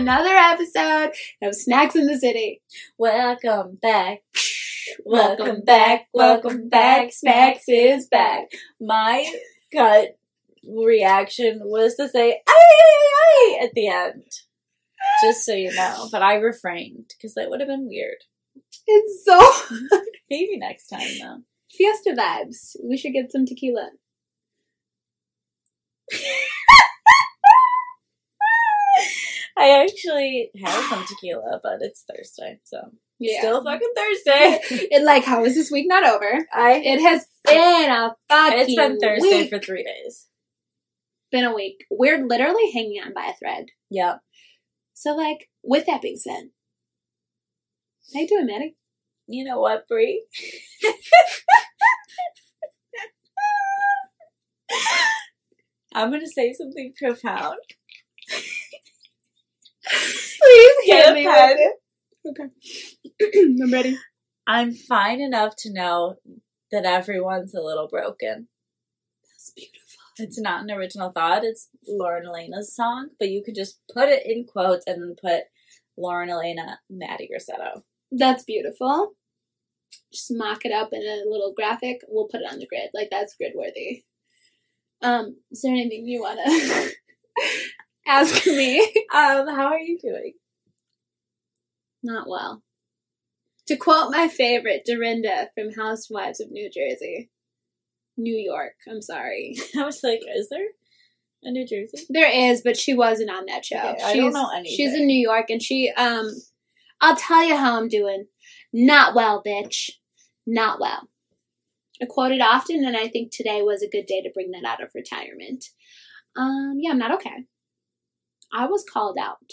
another episode of Snacks in the City. Welcome back. Welcome back. Welcome back. Snacks is back. My gut reaction was to say "ay ay ay" at the end, just so you know. But I refrained because that would have been weird. It's so Maybe next time though. fiesta vibes. We should get some tequila. I actually have some tequila, but it's Thursday, so yeah. still fucking Thursday. and like, how is this week not over? I It has been a fucking it's been Thursday week. for three days. been a week. We're literally hanging on by a thread. Yep. So, like, with that being said, how you doing, Maddie? You know what, Brie? I'm gonna say something profound. Please Get a pen. Okay, I'm ready. I'm fine enough to know that everyone's a little broken. That's beautiful. It's not an original thought. It's Lauren Alaina's song, but you could just put it in quotes and then put Lauren Alaina, Maddie Grosseto. That's beautiful. Just mock it up in a little graphic. We'll put it on the grid. Like that's grid worthy. Um, is there anything you wanna ask me? Um, how are you doing? Not well. To quote my favorite, Dorinda from Housewives of New Jersey. New York, I'm sorry. I was like, is there a New Jersey? There is, but she wasn't on that show. Okay, I don't know anything. She's in New York and she um I'll tell you how I'm doing. Not well, bitch. Not well. I quote it often and I think today was a good day to bring that out of retirement. Um yeah, I'm not okay. I was called out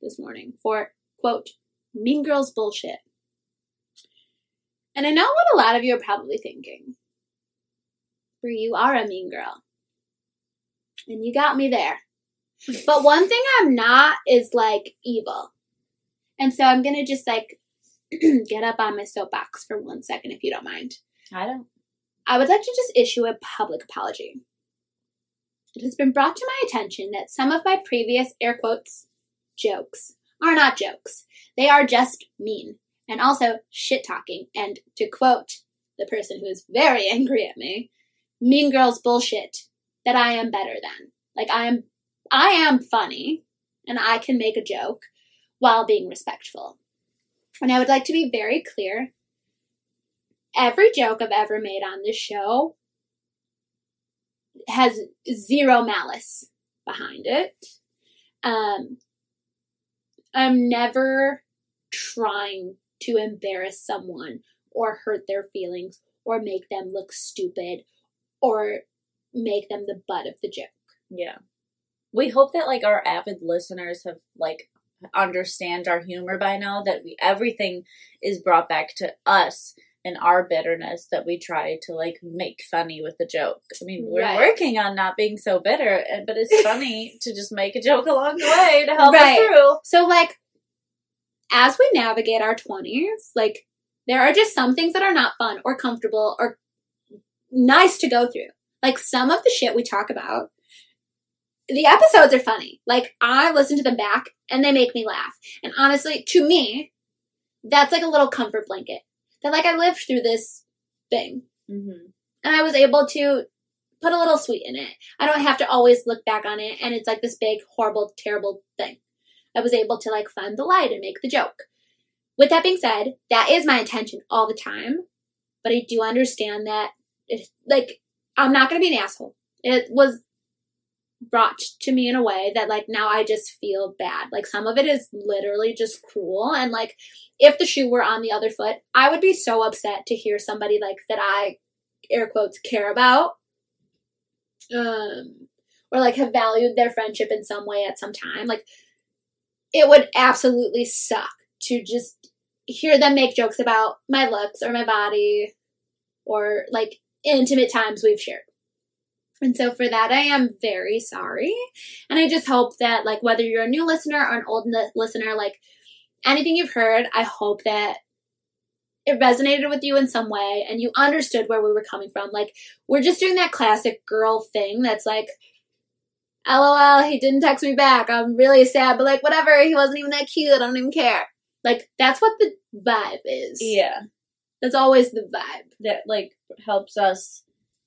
this morning for quote mean girls bullshit. And I know what a lot of you are probably thinking. Brie, you are a mean girl. And you got me there. But one thing I'm not is like evil. And so I'm going to just like get up on my soapbox for one second, if you don't mind. I don't. I would like to just issue a public apology. It has been brought to my attention that some of my previous air quotes jokes are not jokes. They are just mean and also shit talking. And to quote the person who is very angry at me, mean girls bullshit that I am better than. Like I am I am funny and I can make a joke while being respectful. And I would like to be very clear. Every joke I've ever made on this show has zero malice behind it. Um, I'm never trying to embarrass someone or hurt their feelings or make them look stupid or make them the butt of the joke. Yeah. We hope that like our avid listeners have like understand our humor by now that we everything is brought back to us and our bitterness that we try to like make funny with the joke. I mean, we're Right. working on not being so bitter, but it's funny to just make a joke along the way to help Right. us through. So, like, as we navigate our 20s, like, there are just some things that are not fun or comfortable or nice to go through. Like, some of the shit we talk about, the episodes are funny. Like, I listen to them back and they make me laugh. And honestly, to me, that's like a little comfort blanket. That, like, I lived through this thing Mm-hmm. and I was able to put a little sweet in it. I don't have to always look back on it and it's like this big, horrible, terrible thing. I was able to like find the light and make the joke. With that being said, that is my intention all the time, but I do understand that it, like I'm not going to be an asshole. It was brought to me in a way that like now I just feel bad. Like some of it is literally just cruel and like if the shoe were on the other foot, I would be so upset to hear somebody like that I air quotes care about um or like have valued their friendship in some way at some time like it would absolutely suck to just hear them make jokes about my looks or my body or like intimate times we've shared and so for that i am very sorry and i just hope that like whether you're a new listener or an old listener like anything you've heard i hope that it resonated with you in some way and you understood where we were coming from. Like, we're just doing that classic girl thing that's like, LOL, he didn't text me back. I'm really sad, but like, whatever. He wasn't even that cute. I don't even care. Like, that's what the vibe is. Yeah. That's always the vibe. That like helps us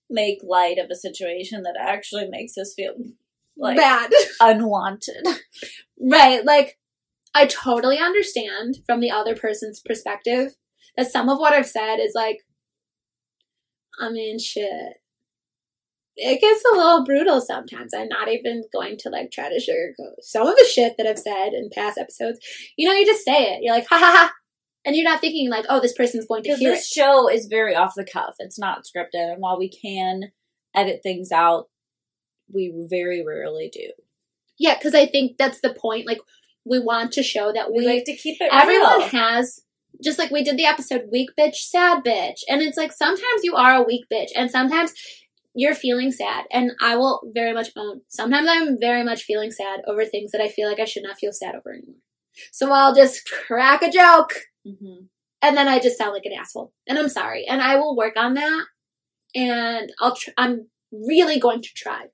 make light of a situation that actually makes us feel like Bad. unwanted. right. Like, I totally understand from the other person's perspective that some of what I've said is like, I mean, shit. It gets a little brutal sometimes. I'm not even going to like try to sugarcoat some of the shit that I've said in past episodes. You know, you just say it. You're like, ha ha ha. And you're not thinking like, oh, this person's going to hear this it. show is very off the cuff. It's not scripted, and while we can edit things out, we very rarely do. Yeah, because I think that's the point. Like, we want to show that We we like to keep it everyone real. has just like we did the episode weak bitch sad bitch and it's like sometimes you are a weak bitch and sometimes you're feeling sad and i will very much own sometimes i'm very much feeling sad over things that i feel like i should not feel sad over anymore so i'll just crack a joke Mhm. and then i just sound like an asshole and i'm sorry and i will work on that and i'll tr- i'm really going to try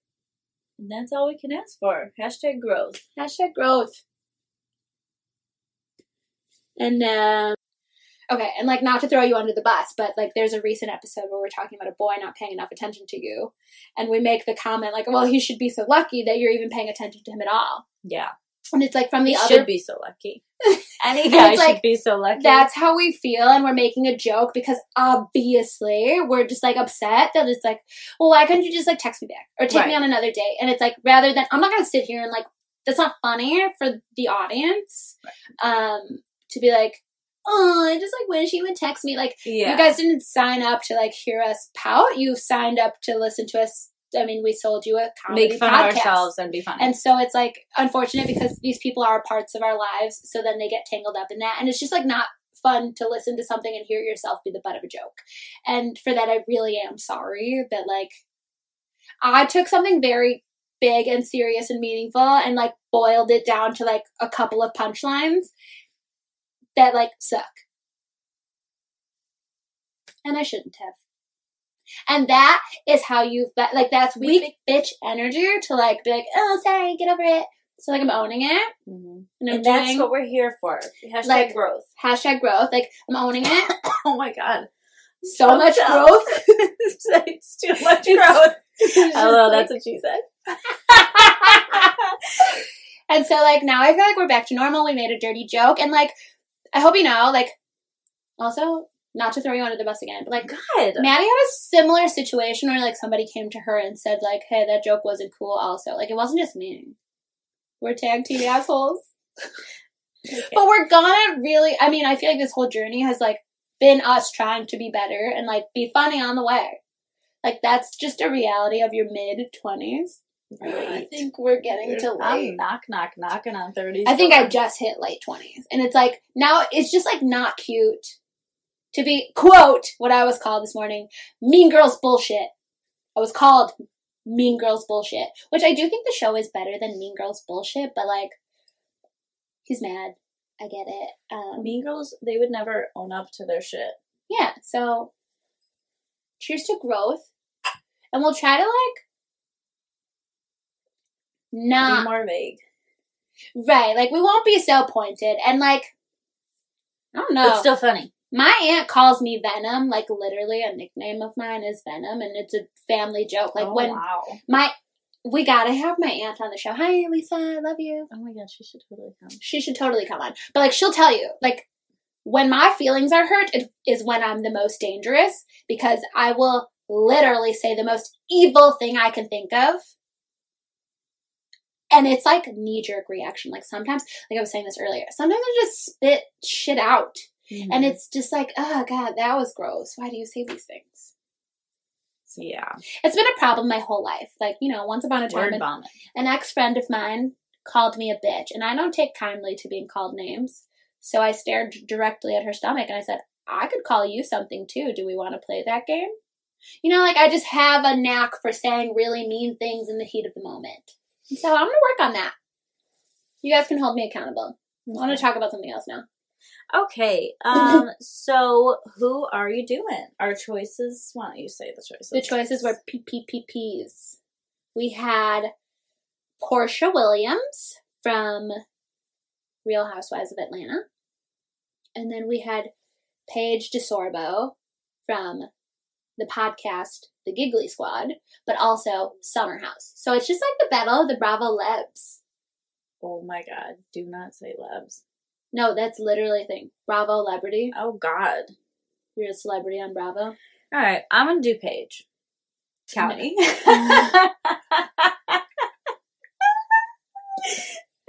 And that's all we can ask for. Hashtag growth. Hashtag growth. And um okay, and like not to throw you under the bus, but like there's a recent episode where we're talking about a boy not paying enough attention to you, and we make the comment like, "Well, he should be so lucky that you're even paying attention to him at all." Yeah. And it's like from the He other should be so lucky. Any And guy should like, be so lucky. that's how we feel, and we're making a joke because obviously we're just like upset that it's like, well, why couldn't you just like text me back or take me on another date? And it's like rather than I'm not gonna sit here and like that's not funny for the audience, um, to be like, oh, I just like wish you would text me. Like yeah. you guys didn't sign up to like hear us pout. You signed up to listen to us. I mean, we sold you a comedy make fun podcast. of ourselves and be funny. And so it's like unfortunate because these people are parts of our lives, so then they get tangled up in that. And it's just like not fun to listen to something and hear yourself be the butt of a joke. And for that, I really am sorry that like I took something very big and serious and meaningful and like boiled it down to like a couple of punchlines that like suck. And I shouldn't have. And that is how you like that's weak bitch energy to like be like, oh sorry, get over it. So like I'm owning it Mhm. and I'm And that's doing what we're here for. Hashtag Like- growth. hashtag growth. Like I'm owning it. Oh my god. So So much dumb. growth. it's too much growth. Hello, that's what she said. and so like now I feel like we're back to normal. We made a dirty joke and like I hope you know, like also not to throw you under the bus again, but like God. Maddie had a similar situation where like somebody came to her and said like, "Hey, that joke wasn't cool." Also, like it wasn't just me. We're tag team assholes, but we're gonna really. I mean, I feel like this whole journey has like been us trying to be better and like be funny on the way. Like that's just a reality of your mid twenties. I think we're getting to I'm knock knock knocking on thirty. I think I just hit late twenties, and it's like now it's just like not cute to be quote what I was called this morning, Mean Girls bullshit. I was called Mean Girls bullshit, which I do think the show is better than Mean Girls bullshit, but like he's mad. I get it. Um, Mean Girls. They would never own up to their shit. yeah. So cheers to growth, and we'll try to like not. Be more vague. right. Like we won't be so pointed, and like I don't know. It's still funny. My aunt calls me Venom, like literally a nickname of mine is Venom, and it's a family joke. Like oh, when wow. my we gotta have my aunt on the show. Hi, Lisa, I love you. Oh my god, she should totally come. She should totally come on. But like she'll tell you, like when my feelings are hurt, it is when I'm the most dangerous because I will literally say the most evil thing I can think of. And it's like knee jerk reaction. Like sometimes, like I was saying this earlier, sometimes I just spit shit out. Mm-hmm. And it's just like, oh god, that was gross. Why do you say these things? yeah, It's been a problem my whole life. Like, you know, once upon a time, an, an ex friend of mine called me a bitch, and I don't take kindly to being called names. So I stared directly at her stomach and I said, I could call you something too. Do we want to play that game? You know, like I just have a knack for saying really mean things in the heat of the moment. And so I'm going to work on that. You guys can hold me accountable. I want to talk about something else now. Okay, um, so who are you doing? Our choices. Why don't you say the choices? The choices were PPPPs. We had Porsha Williams from Real Housewives of Atlanta. And then we had Paige DeSorbo from the podcast The Giggly Squad, but also Summer House. So it's just like the battle of the Bravo Lebs. Oh my god, do not say lebs. No, that's literally a thing. Bravo celebrity. Oh god. You're a celebrity on Bravo. Alright, I'm gonna do Paige. County.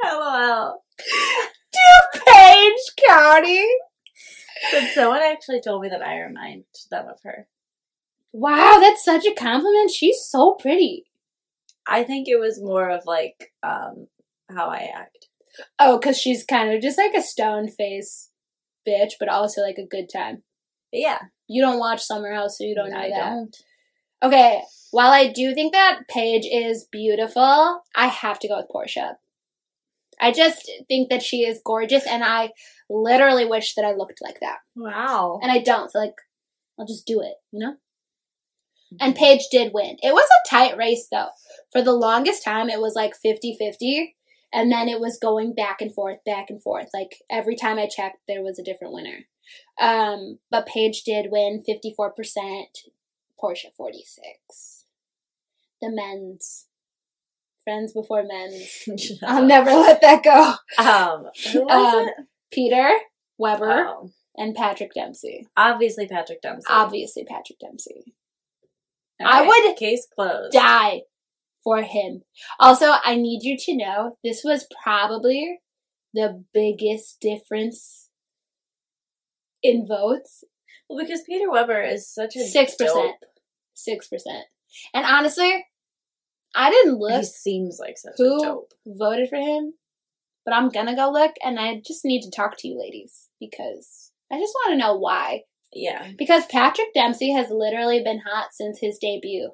LOL. Paige County. But someone actually told me that I remind them of her. Wow, that's such a compliment. She's so pretty. I think it was more of like um how I act. Oh, because she's kind of just like a stone face bitch, but also like a good time. Yeah, You don't watch Summer House, so you don't know I that. don't. Okay, while I do think that Paige is beautiful, I have to go with Porsha. I just think that she is gorgeous, and I literally wish that I looked like that. Wow. And I don't, so like, I'll just do it, you know? Mm-hmm. And Paige did win. It was a tight race, though. For the longest time, it was like 50 50, and then it was going back and forth, back and forth. Like, every time I checked, there was a different winner. Um, but Paige did win 54%, Porsha 46 The men's. Friends before men's. I'll never let that go. Um, who was Um? Peter Weber Oh, and Patrick Dempsey. obviously Patrick Dempsey. Obviously, Patrick Dempsey. Okay, I would case closed. Die for him. Also, I need you to know this was probably the biggest difference in votes. Well, because Peter Weber is such a Six percent. Six percent. And honestly, I didn't look. He seems like such who a dope. voted for him, but I'm gonna go look, and I just need to talk to you ladies because I just want to know why. Yeah. Because Patrick Dempsey has literally been hot since his debut.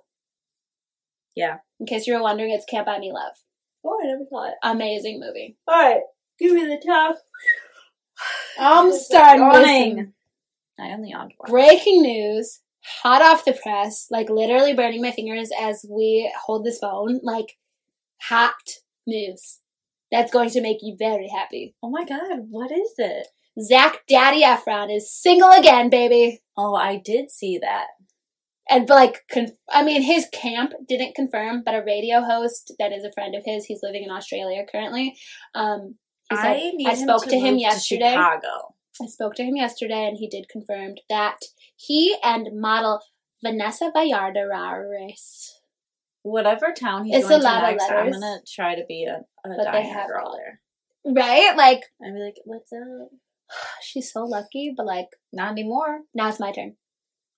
Yeah. In case you were wondering, it's Can't Buy Me Love. Oh, I never saw it. Amazing movie. All right, give me the top. I'm starting with Yawning. some I only once. breaking news, hot off the press, like literally burning my fingers as we hold this phone. Like, hot news. That's going to make you very happy. Oh my god, what is it? Zach Daddy Efron is single again, baby. Oh, I did see that. And like, con- I mean, his camp didn't confirm, but a radio host that is a friend of his, he's living in Australia currently. Um, he said, I I him spoke to him yesterday. Chicago. I spoke to him yesterday, and he did confirm that he and model Vanessa Valladares, Whatever town he's It's going a to lot of next, I'm gonna try to be a, a But they diner have girl all- there. right? Like, I'd be like, "What's up?" she's so lucky, but like, Not anymore. now it's my turn.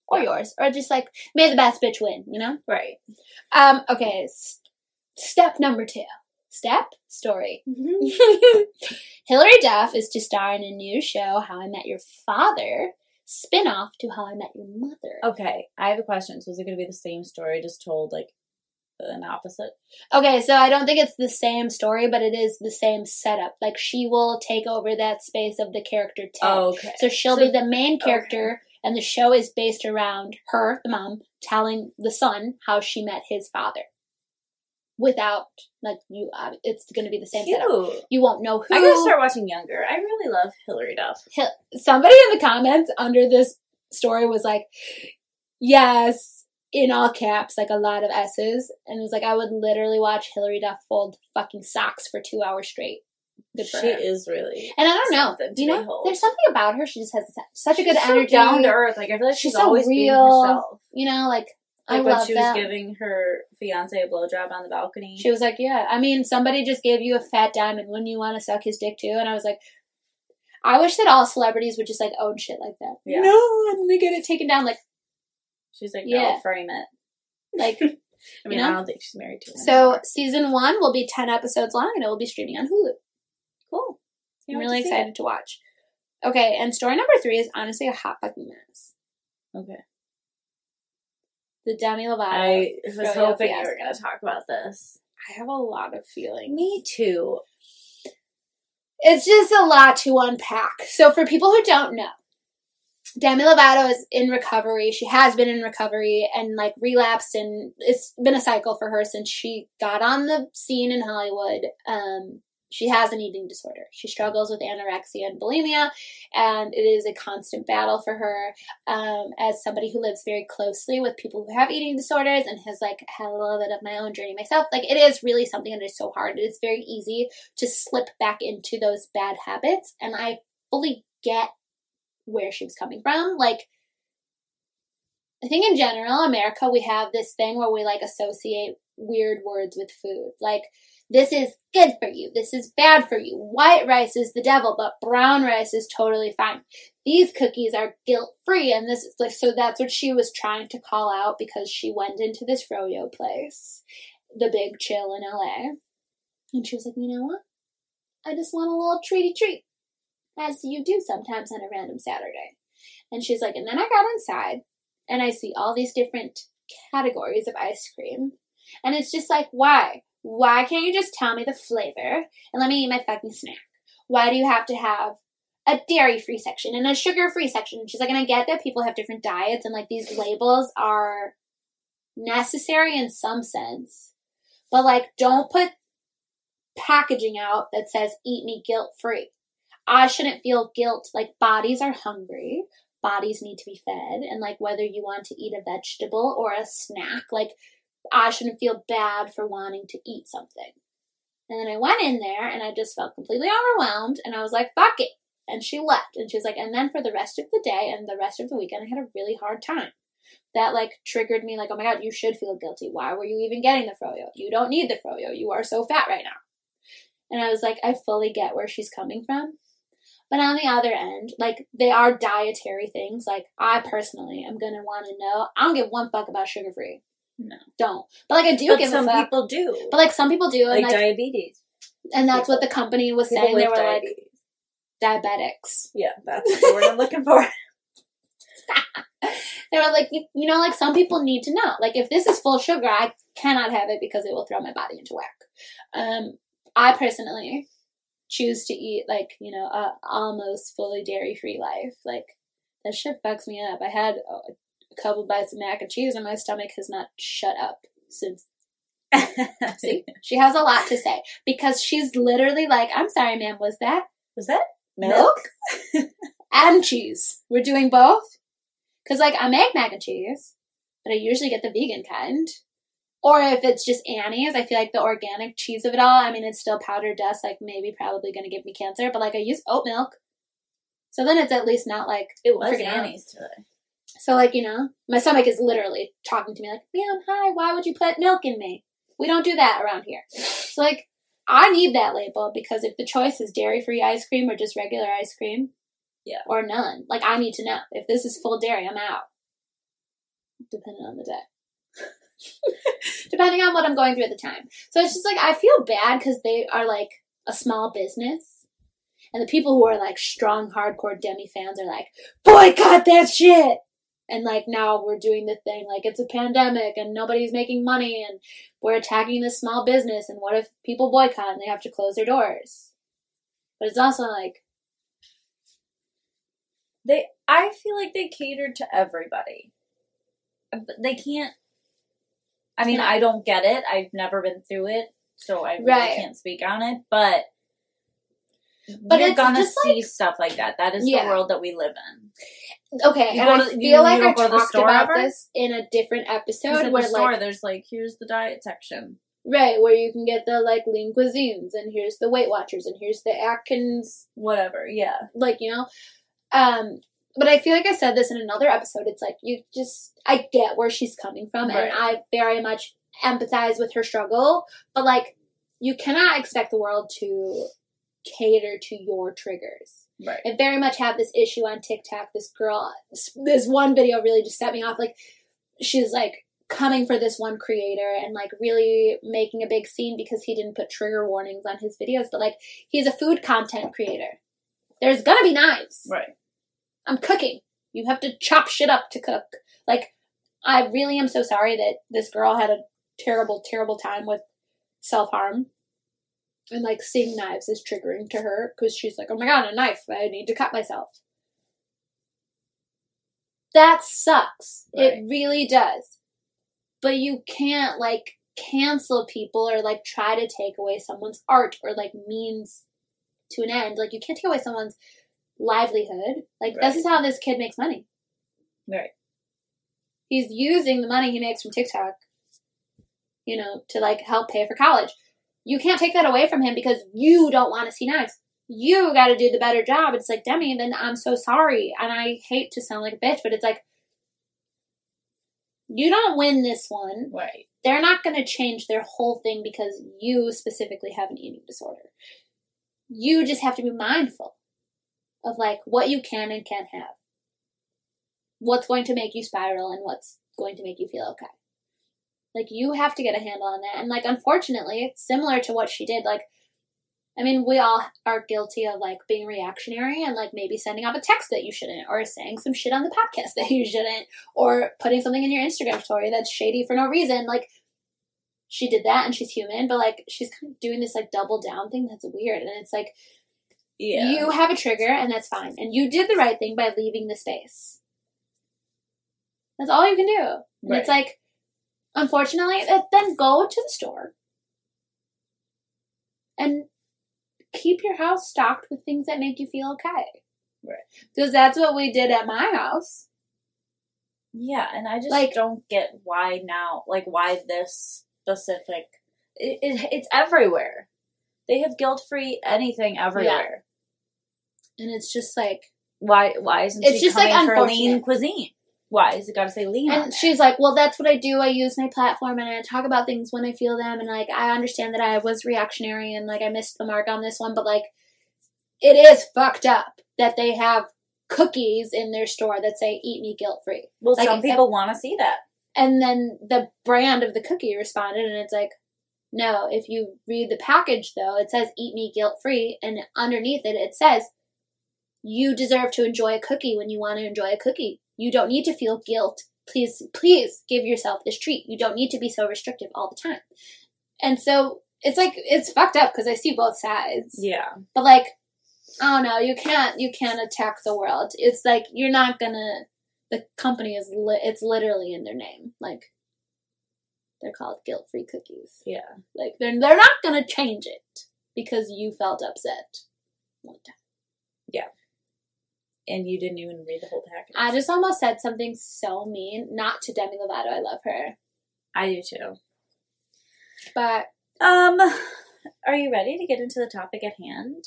Or Yeah. yours. Or just like, may the best bitch win, you know? Right. Um, okay, s- step number two. Step? Story. Hilary Duff is to star in a new show, How I Met Your Father, spin off to How I Met Your Mother. Okay, I have a question. So is it going to be the same story, just told like an opposite? Okay, so I don't think it's the same story, but it is the same setup. Like she will take over that space of the character Ted. okay. So she'll So- be the main character, and the show is based around her, the mom, telling the son how she met his father. Without like you, uh, it's going to be the same setup. You won't know who. I gotta start watching younger. I really love Hilary Duff. Hil- somebody in the comments under this story was like, yes, in all caps, like a lot of S's. And it was like, I would literally watch Hilary Duff fold fucking socks for two hours straight. Good She her. is really And I don't know, you know, there's something about her. She just has such a good She's so energy. down to earth. Like I feel like she's, She's so always being real. herself. You know, like, Like I when she was that. giving her fiance a blowjob on the balcony. She was like, yeah. I mean, somebody just gave you a fat diamond. Wouldn't you want to suck his dick too? And I was like, I wish that all celebrities would just like own shit like that. Yeah. No, and they get it taken down. Like, She's like, Yeah. no, frame it. like I mean, You know? I don't think she's married to him. So anymore. season one will be ten episodes long, and it will be streaming on Hulu. Cool. I'm Can't really to excited to watch. Okay, and story number three is honestly a hot fucking mess. Okay. The Demi Lovato. I was hoping you were going to talk about this. I have a lot of feelings. Me too. It's just a lot to unpack. So for people who don't know, Demi Lovato is in recovery. She has been in recovery and like relapsed, and it's been a cycle for her since she got on the scene in Hollywood. Um, she has an eating disorder. She struggles with anorexia and bulimia, and it is a constant battle for her. Um, as somebody who lives very closely with people who have eating disorders and has like had a little bit of my own journey myself, like it is really something that is so hard. It is very easy to slip back into those bad habits, and I fully get where she was coming from. Like, I think in general, America, we have this thing where we like associate weird words with food. Like, this is good for you. This is bad for you. White rice is the devil, but brown rice is totally fine. These cookies are guilt free. And this is like, so that's what she was trying to call out because she went into this froyo place, the big chill in LA. And she was like, you know what? I just want a little treaty treat as you do sometimes on a random Saturday. And she's like, and then I got inside and I see all these different categories of ice cream. And it's just like, why? Why can't you just tell me the flavor and let me eat my fucking snack? Why do you have to have a dairy free section and a sugar free section? She's like, and I get that people have different diets and like these labels are necessary in some sense, but like don't put packaging out that says eat me guilt free. I shouldn't feel guilt. Like bodies are hungry. Bodies need to be fed. And like whether you want to eat a vegetable or a snack, like I shouldn't feel bad for wanting to eat something. And then I went in there and I just felt completely overwhelmed and I was like, fuck it. And she left. And she was like, and then for the rest of the day and the rest of the weekend, I had a really hard time. That like triggered me like, oh my god, you should feel guilty. Why were you even getting the froyo? You don't need the froyo. You are so fat right now. And I was like, I fully get where she's coming from. But on the other end, like they are dietary things. Like I personally am gonna want to know. I don't give one fuck about sugar free. No. Don't. But like I do But give some a fuck. people do. but like some people do, and like, like, diabetes. and that's what the company was People saying. They were like diabetics. yeah, that's the word I'm looking for. They were like, you, you know, like some people need to know. Like if this is full sugar, I cannot have it because it will throw my body into whack. Um, I personally choose to eat like you know a almost fully dairy free life. Like that shit fucks me up. I had a, couple bites of mac and cheese, and my stomach has not shut up since. See, she has a lot to say because she's literally like, "I'm sorry, ma'am, was that Was that milk and cheese? We're doing both." Because like I make mac and cheese, but I usually get the vegan kind. Or if it's just Annie's, I feel like the organic cheese of it all, I mean, it's still powdered dust, like maybe probably going to give me cancer, but like I use oat milk. So then it's at least not like, It was Annie's today. So like, you know, my stomach is literally talking to me like, ma'am, hi, why would you put milk in me? We don't do that around here. So like, I need that label because if the choice is dairy free ice cream or just regular ice cream, Yeah. or none, like I need to know. If this is full dairy, I'm out. Depending on the day. Depending on what I'm going through at the time. So it's just like, I feel bad because they are like a small business. And the people who are like strong, hardcore Demi fans are like, boycott that shit! And like now we're doing the thing like it's a pandemic and nobody's making money and we're attacking this small business and what if people boycott and they have to close their doors? But it's also like, They, I feel like they catered to everybody. Uh, but They can't. I mean, I don't get it. I've never been through it, so I really Right. can't speak on it. But, But you're it's gonna just see like- stuff like that. That is Yeah. the world that we live in. Okay, You and go I feel you- like you I don't go to the talked about ever? this in a different episode where the store, like there's like, here's the diet section. right where you can get the like lean cuisines and here's the Weight Watchers and here's the Atkins Whatever, yeah. like you know um but i feel like i said this in another episode it's like you just i get where she's coming from Right. and i very much empathize with her struggle but like you cannot expect the world to cater to your triggers Right. i very much have this issue on tiktok this girl this one video really just set me off like she's like coming for this one creator and like really making a big scene because he didn't put trigger warnings on his videos but like he's a food content creator there's gonna be knives Right. I'm cooking. You have to chop shit up to cook. Like, I really am so sorry that this girl had a terrible, terrible time with self harm. And like seeing knives is triggering to her because she's like, oh my god, a knife. I need to cut myself. that sucks. Right. It really does. But you can't like cancel people or like try to take away someone's art or like means to an end. Like you can't take away someone's livelihood. Like Right. this is how this kid makes money. Right. He's using the money he makes from TikTok, you know, to like help pay for college. You can't take that away from him because you don't want to see knives. You got to do the better job. It's like, Demi, then I'm so sorry. And I hate to sound like a bitch, but it's like, you don't win this one. Right. They're not going to change their whole thing because you specifically have an eating disorder. You just have to be mindful of like what you can and can't have. What's going to make you spiral and what's going to make you feel okay. Like you have to get a handle on that. And like unfortunately, similar to what she did. Like I mean, we all are guilty of like being reactionary and like maybe sending off a text that you shouldn't, or saying some shit on the podcast that you shouldn't, or putting something in your Instagram story that's shady for no reason. Like, she did that and she's human, but like, she's kind of doing this like double down thing that's weird. And it's like, Yeah. you have a trigger and that's fine. And you did the right thing by leaving the space. That's all you can do. And it's like, unfortunately, then go to the store and keep your house stocked with things that make you feel okay. Right. Because that's what we did at my house. Yeah, and I just Like- don't get why now, like why this specific. It, it it's everywhere. They have guilt free anything everywhere. And it's just like, Why? Why isn't It's just, like, for lean unfortunate. cuisine? Why is it got to say lean? and she's like, well, that's what I do. I use my platform and I talk about things when I feel them. And like, I understand that I was reactionary and like, I missed the mark on this one, but like, it is fucked up that they have cookies in their store that say "Eat me guilt free." well, like, some people want to see that. And then the brand of the cookie responded, and it's like, no, if you read the package though, it says eat me guilt free, and underneath it, it says, you deserve to enjoy a cookie when you want to enjoy a cookie. You don't need to feel guilt. Please, please give yourself this treat. You don't need to be so restrictive all the time. And so it's like, it's fucked up because I see both sides. Yeah, But like, I don't know. You can't you can't attack the world. It's like you're not gonna. The company is li- it's literally in their name. Like they're called guilt free cookies. yeah. Like they're they're not gonna change it because you felt upset one time. And you didn't even read the whole package. I just almost said something so mean. Not to Demi Lovato. I love her, I do too. but Um, are you ready to get into the topic at hand?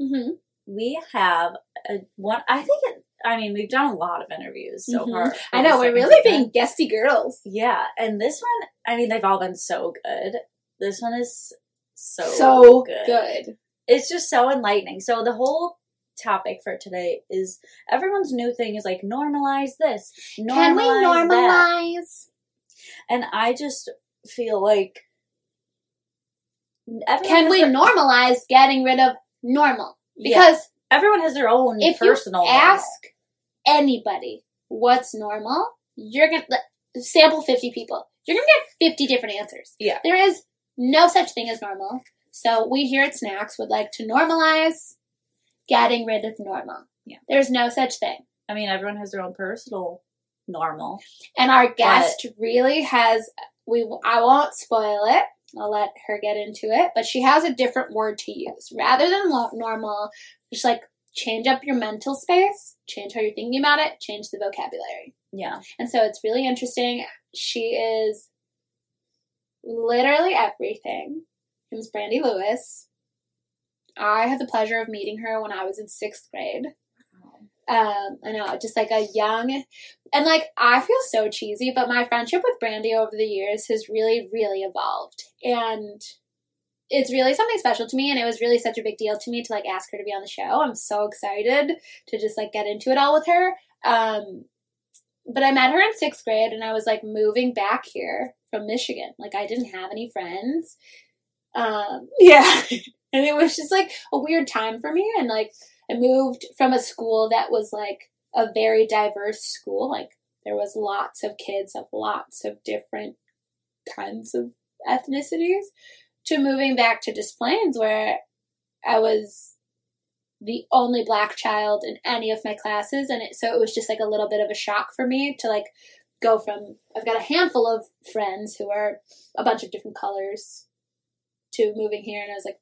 Mm-hmm. We have a one. I think it. I mean, we've done a lot of interviews so Mhm. far. I know we're really being guesty girls. Yeah, and this one. I mean, they've all been so good. This one is so So good. It's just so enlightening. So the whole topic for today is everyone's new thing is like normalize this. Normalize Can we that. normalize? And I just feel like Can we their- normalize getting rid of normal? Yeah. Because Everyone has their own if personal. you ask anybody what's normal, you're gonna sample 50 people. You're gonna get 50 different answers. Yeah. There is no such thing as normal. So we here at Snacks would like to normalize getting rid of normal. Yeah. There's no such thing. I mean, everyone has their own personal normal. And our guest really has we I won't spoil it. I'll let her get into it, but she has a different word to use rather than normal. Just like change up your mental space, change how you're thinking about it, change the vocabulary. Yeah. And so it's really interesting. She is literally everything. Her name's Brandy Lewis. I had the pleasure of meeting her when I was in sixth grade. Um, I know, just like a young, and like I feel so cheesy, but my friendship with Brandy over the years has really, really evolved, and it's really something special to me. And it was really such a big deal to me to like ask her to be on the show. I'm so excited to just like get into it all with her. Um, but I met her in sixth grade, and I was like moving back here from Michigan. Like I didn't have any friends. Um, yeah, and it was just like a weird time for me, and like. I moved from a school that was like a very diverse school. Like there was lots of kids of lots of different kinds of ethnicities to moving back to Des Plaines where I was the only black child in any of my classes and it so it was just like a little bit of a shock for me to like go from I've got a handful of friends who are a bunch of different colors to moving here and I was like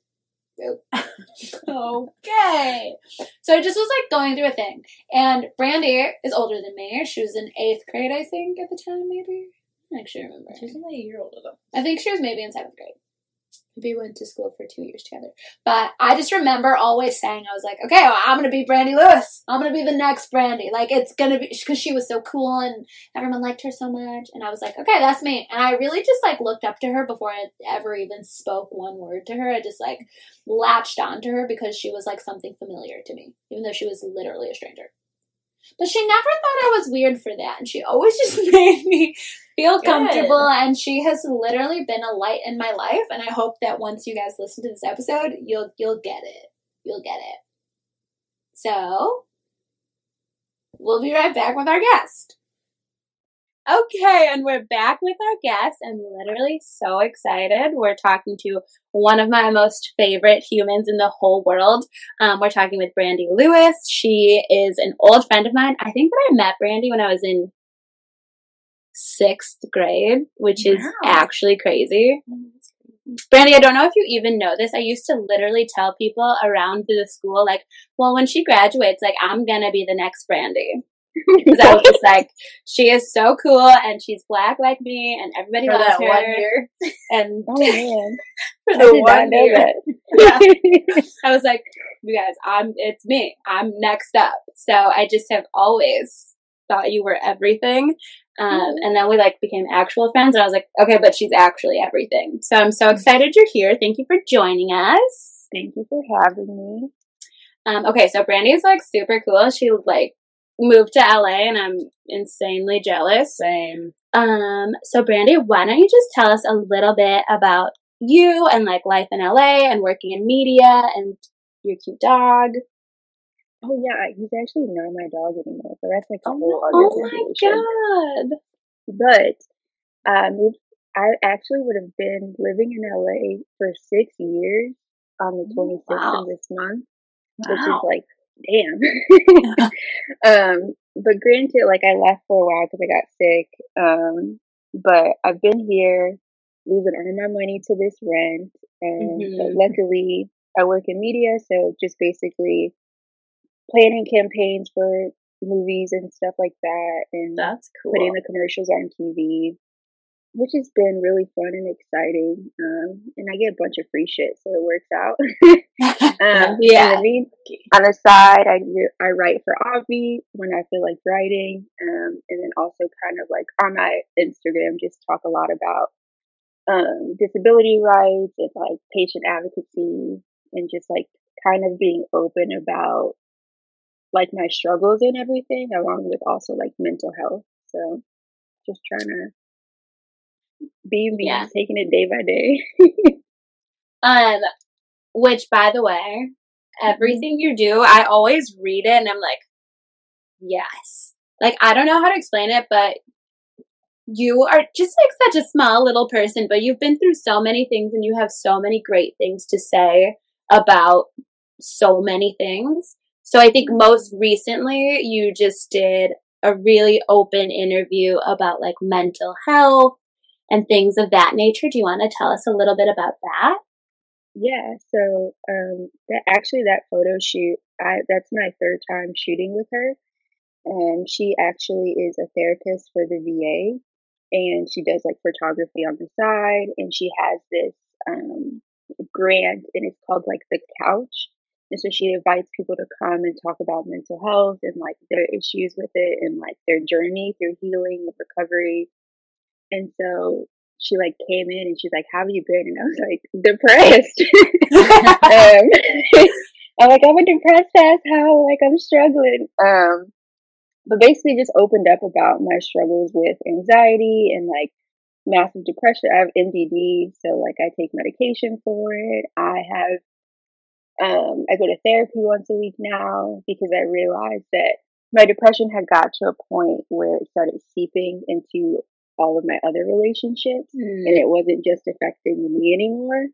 okay. So I just was like going through a thing. And Brandy is older than me. She was in eighth grade, I think, at the time, maybe. I actually remember. She's only a year older though. I think she was maybe in seventh grade. We went to school for two years together. But I just remember always saying, I was like, okay, well, I'm going to be Brandy Lewis. I'm going to be the next Brandy. Like, it's going to be, because she was so cool and everyone liked her so much. And I was like, okay, that's me. And I really just like looked up to her before I ever even spoke one word to her. I just like latched onto her because she was like something familiar to me, even though she was literally a stranger. But she never thought I was weird for that. And she always just made me feel Good. comfortable. And she has literally been a light in my life. And I hope that once you guys listen to this episode, you'll you'll get it. You'll get it. So we'll be right back with our guest. Okay, and we're back with our guest. I'm literally so excited. We're talking to one of my most favorite humans in the whole world. Um, we're talking with Brandy Lewis. She is an old friend of mine. I think that I met Brandy when I was in sixth grade, which is actually crazy. Brandy, I don't know if you even know this. I used to literally tell people around the school, like, well, when she graduates, like, I'm gonna be the next Brandy. Because I was just like, she is so cool and she's black like me and everybody For loves that her. one year. And Oh man, for the one year, that. I was like, you guys, I'm, it's me. I'm next up. So I just have always thought you were everything. Um, and then we like became actual friends and I was like, okay, but she's actually everything. So I'm so excited you're here. Thank you for joining us. Thank you for having me. Um, okay, so Brandy is like super cool. She like moved to LA and I'm insanely jealous. Same. Um, so Brandy, why don't you just tell us a little bit about you and like life in LA and working in media and your cute dog. Oh yeah, he's actually not my dog anymore, so that's like a Oh, whole oh other my god. But I moved. I actually would have been living in LA for six years on the 26th Wow. of this month, which is like, damn. um, but granted, like I left for a while because I got sick. Um, but I've been here, losing all my money to this rent, and Mhm. luckily I work in media, so just basically planning campaigns for movies and stuff like that, and That's cool. putting the commercials on TV, which has been really fun and exciting. Um, and I get a bunch of free shit, so it works out. um, Yeah. And I mean, on the side, I I write for Avi when I feel like writing, um, and then also kind of like on my Instagram, just talk a lot about um, disability rights and like patient advocacy, and just like kind of being open about like my struggles and everything, along with also like mental health. So just trying to be me, Yeah. taking it day by day. Um, which by the way, everything you do, I always read it and I'm like, yes. Like I don't know how to explain it, but you are just like such a small little person, but you've been through so many things and you have so many great things to say about so many things. So I think most recently you just did a really open interview about like mental health and things of that nature. Do you want to tell us a little bit about that? Yeah, so um that actually that photo shoot, I that's my third time shooting with her. And she actually is a therapist for the VA and she does like photography on the side and she has this um grant and it's called like the couch. And so she invites people to come and talk about mental health and like their issues with it and like their journey through healing and recovery. And so she like came in and she's like, "How have you been?" And I was like, "Depressed." um, I'm like, "I'm a depressed ass. How like I'm struggling." Um, but basically, just opened up about my struggles with anxiety and like massive depression. I have MDD, so like I take medication for it. I have um, I go to therapy once a week now because I realized that my depression had got to a point where it started seeping into all of my other relationships and it wasn't just affecting me anymore.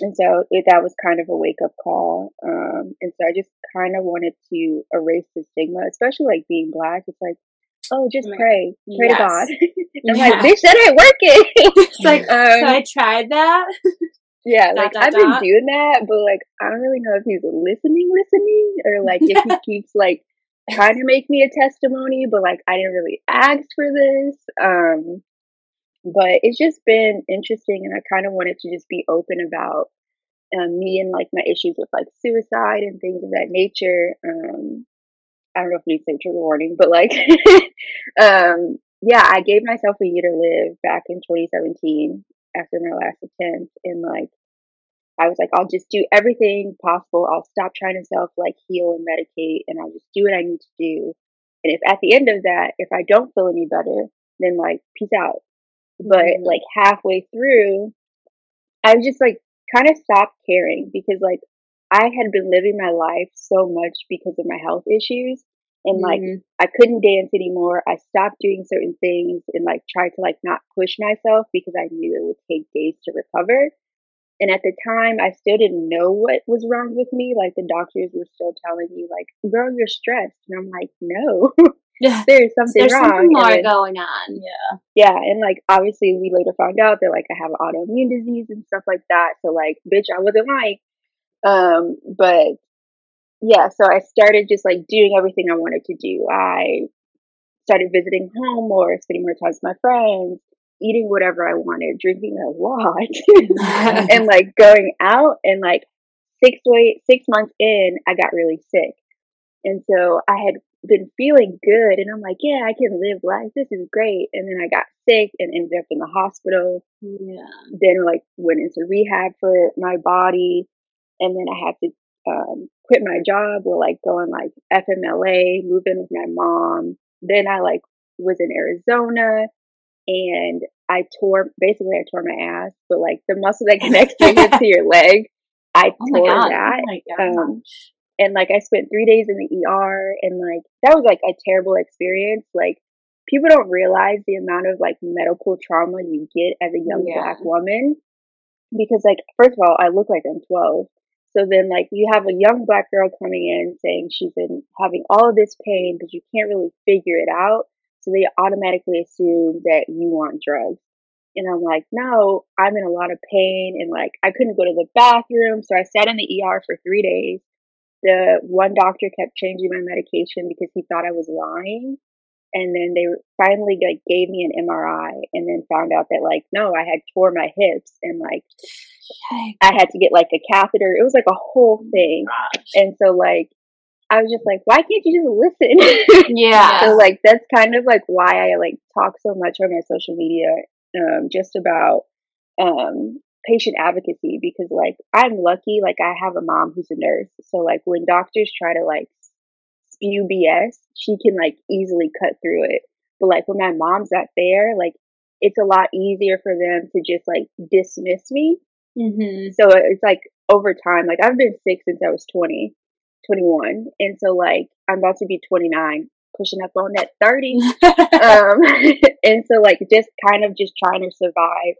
and so it, that was kind of a wake up call. Um, and so I just kind of wanted to erase the stigma, especially like being black. It's like, oh, just pray, pray Yes. to God. I'm Yeah. like, bitch, that ain't working. It's like, Um, so I tried that. yeah, dot, like dot, I've been doing that, but like I don't really know if he's listening, listening, or like if he keeps like trying to make me a testimony, but like I didn't really ask for this. Um, but it's just been interesting, and I kind of wanted to just be open about um, me and like my issues with like suicide and things of that nature. Um, I don't know if I need to say trigger warning, but like, um, yeah, I gave myself a year to live back in 2017 after my last attempt, and like, I was like, I'll just do everything possible. I'll stop trying to self like heal and medicate, and I'll just do what I need to do. And if at the end of that, if I don't feel any better, then like, peace out. But Mhm. like halfway through, I just like kind of stopped caring because like I had been living my life so much because of my health issues and like Mhm. I couldn't dance anymore. I stopped doing certain things and like tried to like not push myself because I knew it would take days to recover. And at the time, I still didn't know what was wrong with me. Like the doctors were still telling me, like, "Girl, you're stressed," and I'm like, "No, Yeah. there's something There's wrong." something more then- going on. Yeah. yeah, and like obviously we later found out that like I have autoimmune disease and stuff like that. So like, bitch, I wasn't lying. Um, but yeah, so I started just like doing everything I wanted to do. I started visiting home more, spending more time with my friends, eating whatever I wanted, drinking a lot, and like going out. And like six way six months in, I got really sick, and so I had been feeling good, and I'm like, yeah, I can live life. This is great. And then I got sick and ended up in the hospital. Yeah. Then like went into rehab for my body, and then I had to um, quit my job or like go on like FMLA, move in with my mom. Then I like was in Arizona, and I tore basically I tore my ass, but like the muscle that connects your hip to your leg, I Oh tore god. that Oh um, and like I spent three days in the ER, and like that was like a terrible experience. Like people don't realize the amount of like medical trauma you get as a young Yeah. black woman, because like first of all, I look like I'm 12. So then like you have a young black girl coming in saying she's been having all of this pain, but you can't really figure it out. So they automatically assume that you want drugs. And I'm like, no, I'm in a lot of pain and like I couldn't go to the bathroom. So I sat in the ER for three days the one doctor kept changing my medication because he thought I was lying. And then they finally like gave me an MRI and then found out that like, no, I had tore my hips and like I had to get like a catheter. It was like a whole thing. And so like, I was just like, why can't you just listen? Yeah. so like, that's kind of like why I like talk so much on my social media, um, just about, um, patient advocacy because like I'm lucky, like I have a mom who's a nurse. So like when doctors try to like spew BS, she can like easily cut through it. But like when my mom's not there, like it's a lot easier for them to just like dismiss me. Mm-hmm. So it's like over time, like I've been sick since I was 20, 21. And so like I'm about to be 29, pushing up on that 30. um, and so like just kind of just trying to survive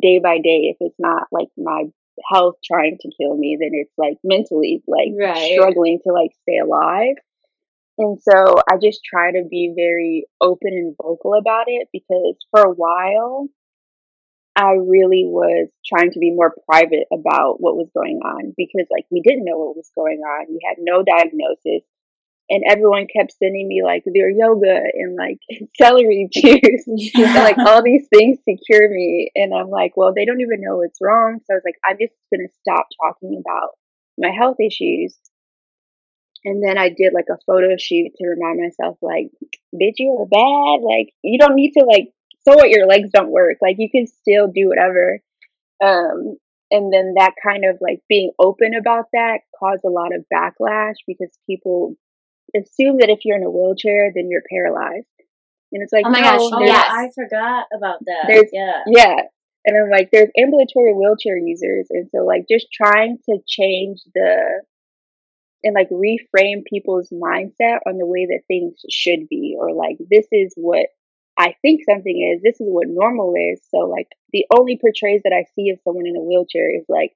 day by day. If it's not like my health trying to kill me, then it's like mentally like Right. struggling to like stay alive. And so I just try to be very open and vocal about it because for a while I really was trying to be more private about what was going on because like we didn't know what was going on. We had no diagnosis and everyone kept sending me like their yoga and like celery juice and like all these things to cure me. And I'm like, well, they don't even know what's wrong. So I was like, I'm just going to stop talking about my health issues. And then I did like a photo shoot to remind myself, like, bitch, you are bad. Like, you don't need to like, so what your legs don't work. Like, you can still do whatever. Um, and then that kind of like being open about that caused a lot of backlash because people assume that if you're in a wheelchair, then you're paralyzed. And it's like, Oh my no, gosh, Oh, there's- yes. I forgot about that. There's- yeah. yeah. And I'm like, there's ambulatory wheelchair users. And so like just trying to change the and like reframe people's mindset on the way that things should be or like this is what I think something is, this is what normal is. So like the only portrays that I see of someone in a wheelchair is like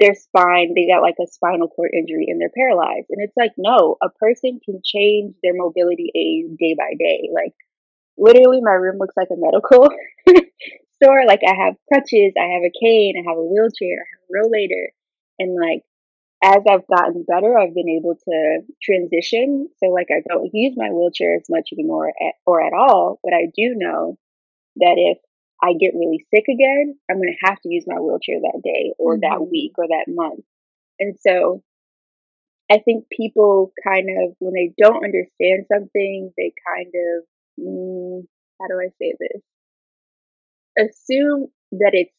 their spine, they got like a spinal cord injury and they're paralyzed. And it's like, no, a person can change their mobility aid day by day. Like, literally, my room looks like a medical store. Like, I have crutches, I have a cane, I have a wheelchair, I have a rollator. And like, as I've gotten better, I've been able to transition. So, like, I don't use my wheelchair as much anymore at, or at all. But I do know that if I get really sick again, I'm going to have to use my wheelchair that day or mm-hmm. that week or that month. And so I think people kind of, when they don't understand something, they kind of, mm, how do I say this? Assume that it's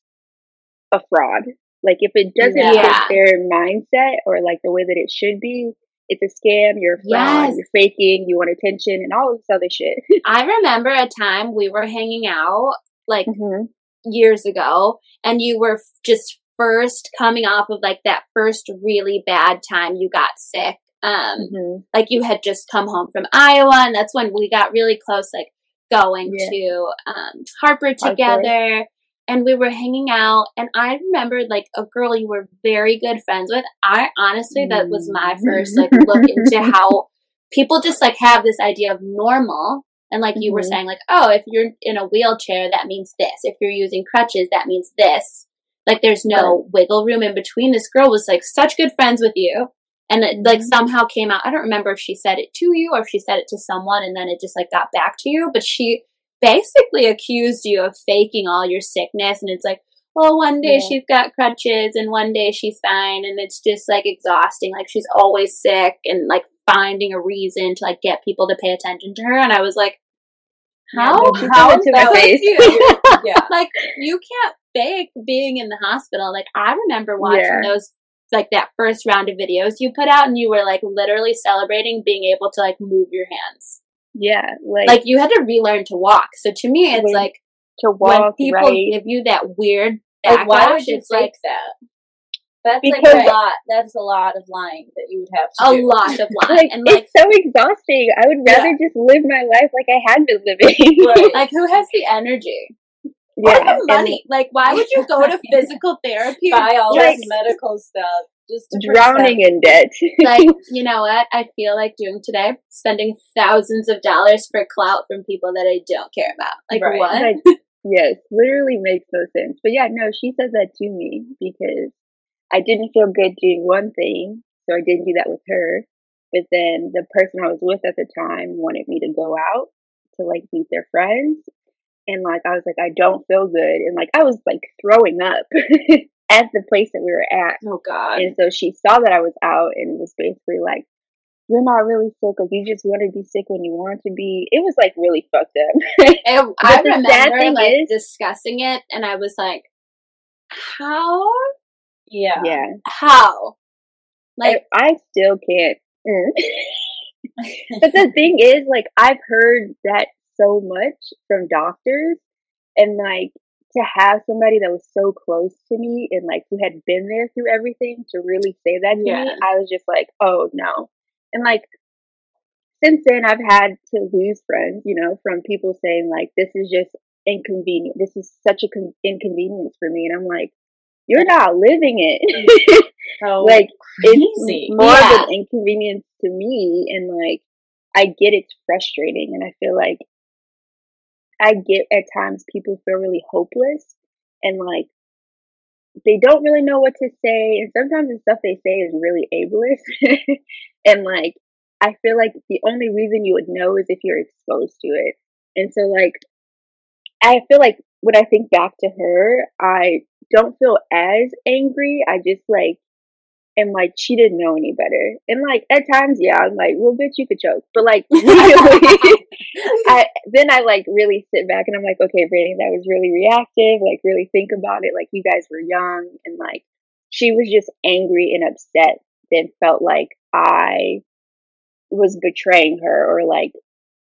a fraud. Like if it doesn't yeah. fit their mindset or like the way that it should be, it's a scam, you're a fraud, yes. you're faking, you want attention, and all this other shit. I remember a time we were hanging out like mm-hmm. years ago and you were just first coming off of like that first really bad time you got sick. Um, mm-hmm. like you had just come home from Iowa and that's when we got really close, like going yeah. to, um, Harper together. And we were hanging out, and I remembered like a girl you were very good friends with. I honestly, that was my first like look into how people just like have this idea of normal and like you mm-hmm. were saying, like, oh, if you're in a wheelchair, that means this. If you're using crutches, that means this. Like there's no wiggle room in between. This girl was like such good friends with you. And it like mm-hmm. somehow came out. I don't remember if she said it to you or if she said it to someone and then it just like got back to you. But she basically accused you of faking all your sickness. And it's like, well, one day yeah. she's got crutches and one day she's fine. And it's just like exhausting. Like she's always sick and like finding a reason to like get people to pay attention to her. And I was like, how? Yeah, how is that with you? yeah. Like you can't fake being in the hospital. Like I remember watching yeah. those like that first round of videos you put out and you were like literally celebrating being able to like move your hands. Yeah. Like, like you had to relearn to walk. So to me it's like to walk when people right. give you that weird like, why would you it's like that? That's because like a lot. That's a lot of lying that you would have to a do. lot of lying. like, and like, it's so exhausting. I would rather yeah. just live my life like I had been living. right. Like who has the energy? Yeah. Or the money? like why would you go to physical therapy? Buy all like, this medical stuff. Just drowning in debt. like, you know what? I feel like doing today, spending thousands of dollars for clout from people that I don't care about. Like right. what? Like, yes, literally makes no sense. But yeah, no, she said that to me because I didn't feel good doing one thing, so I didn't do that with her. But then the person I was with at the time wanted me to go out to like meet their friends. And like, I was like, I don't feel good. And like, I was like throwing up at the place that we were at. Oh God. And so she saw that I was out and was basically like, you're not really sick. Like you just want to be sick when you want to be. It was like really fucked up. I remember like is, discussing it, and I was like, "How yeah. Yeah. How? Like I, I still can't. Mm. but the thing is, like I've heard that so much from doctors, and like to have somebody that was so close to me and like who had been there through everything to really say that to yeah. me, I was just like, oh no. And like since then, I've had to lose friends, you know, from people saying like, this is just inconvenient. This is such a con- inconvenience for me. And I'm like, you're not living it. like crazy. it's more yeah. of an inconvenience to me and like I get it's frustrating and I feel like I get at times people feel really hopeless and like they don't really know what to say and sometimes the stuff they say is really ableist and like I feel like the only reason you would know is if you're exposed to it. And so like I feel like when I think back to her, I don't feel as angry. I just like am like she didn't know any better. And like at times, yeah, I'm like, well, bitch, you could choke. But like really, I then I like really sit back and I'm like, okay, Brittany, that was really reactive. Like really think about it. Like you guys were young and like she was just angry and upset. Then felt like I was betraying her or like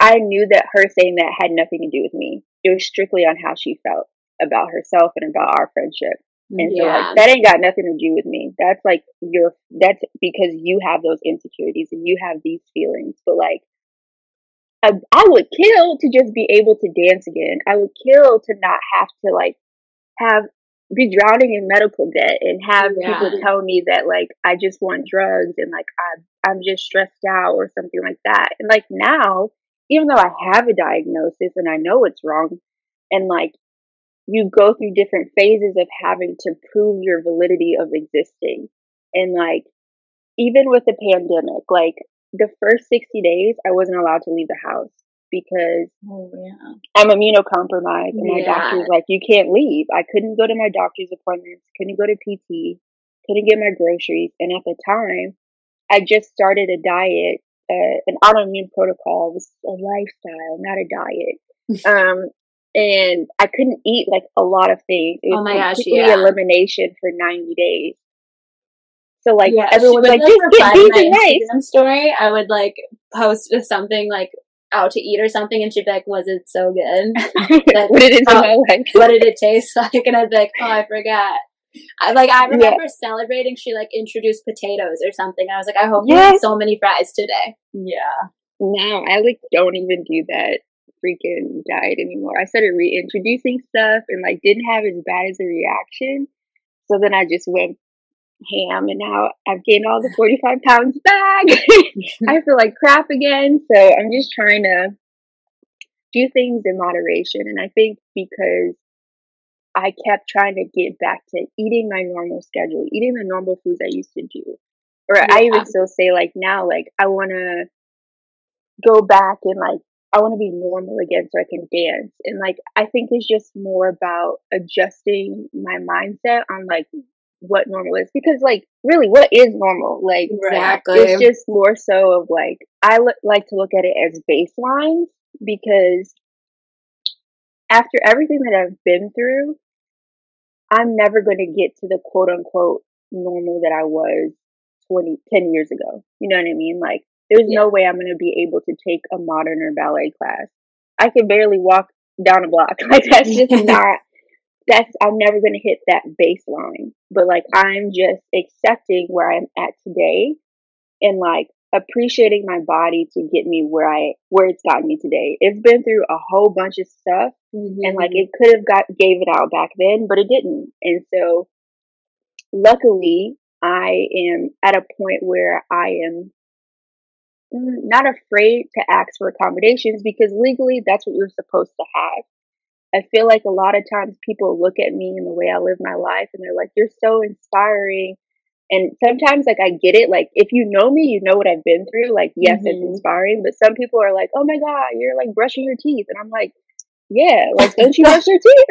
I knew that her saying that had nothing to do with me. It was strictly on how she felt about herself and about our friendship. And yeah. so like that ain't got nothing to do with me. That's like your that's because you have those insecurities and you have these feelings. But like I, I would kill to just be able to dance again. I would kill to not have to like have be drowning in medical debt and have Yeah. people tell me that like I just want drugs and like I I'm just stressed out or something like that. And like now, even though I have a diagnosis and I know it's wrong, and like you go through different phases of having to prove your validity of existing. And like even with the pandemic, like the first 60 days I wasn't allowed to leave the house because Oh yeah. I'm immunocompromised and my Yeah. doctor's like, you can't leave. I couldn't go to my doctor's appointments, couldn't go to PT, couldn't get my groceries. And at the time, I just started a diet, uh, an autoimmune protocol. Was a lifestyle, not a diet. um, and I couldn't eat like a lot of things. It oh was Oh my gosh, yeah. elimination for 90 days. So like Yeah, everyone's she like, just get these and. Story. I would like post something like out to eat or something, and she'd be like, "Was it so good? what it is in Oh. my life. what did it taste like?" And I'd be like, "Oh, I forgot." I, like I remember celebrating. She like introduced potatoes or something. I was like, "I hope you Yes. eat so many fries today." Yeah. No, I like don't even do that freaking diet anymore. I started reintroducing stuff and like didn't have as bad as a reaction. So then I just went ham and now I've gained all the 45 pounds back. I feel like crap again. So I'm just trying to do things in moderation. And I think because I kept trying to get back to eating my normal schedule, eating the normal foods I used to do. Or I even still say like now, like I want to go back and like I want to be normal again so I can dance. And like I think it's just more about adjusting my mindset on like what normal is because like really what is normal? Like Exactly. it's just more so of like I like to look at it as baselines because after everything that I've been through, I'm never going to get to the quote unquote normal that I was 20, 10 years ago. You know what I mean? Like, there's no way I'm going to be able to take a modern or ballet class. I can barely walk down a block. Like, that's just not, that's, I'm never going to hit that baseline. But like, I'm just accepting where I'm at today and like appreciating my body to get me where I, where it's gotten me today. It's been through a whole bunch of stuff and like mm-hmm. it could have got gave it out back then but it didn't and so luckily i am at a point where i am not afraid to ask for accommodations because legally that's what you're supposed to have i feel like a lot of times people look at me and the way i live my life and they're like you're so inspiring and sometimes like i get it like if you know me you know what i've been through like yes it's Mhm. inspiring but some people are like oh my god you're like brushing your teeth and i'm like yeah, like don't you brush your teeth?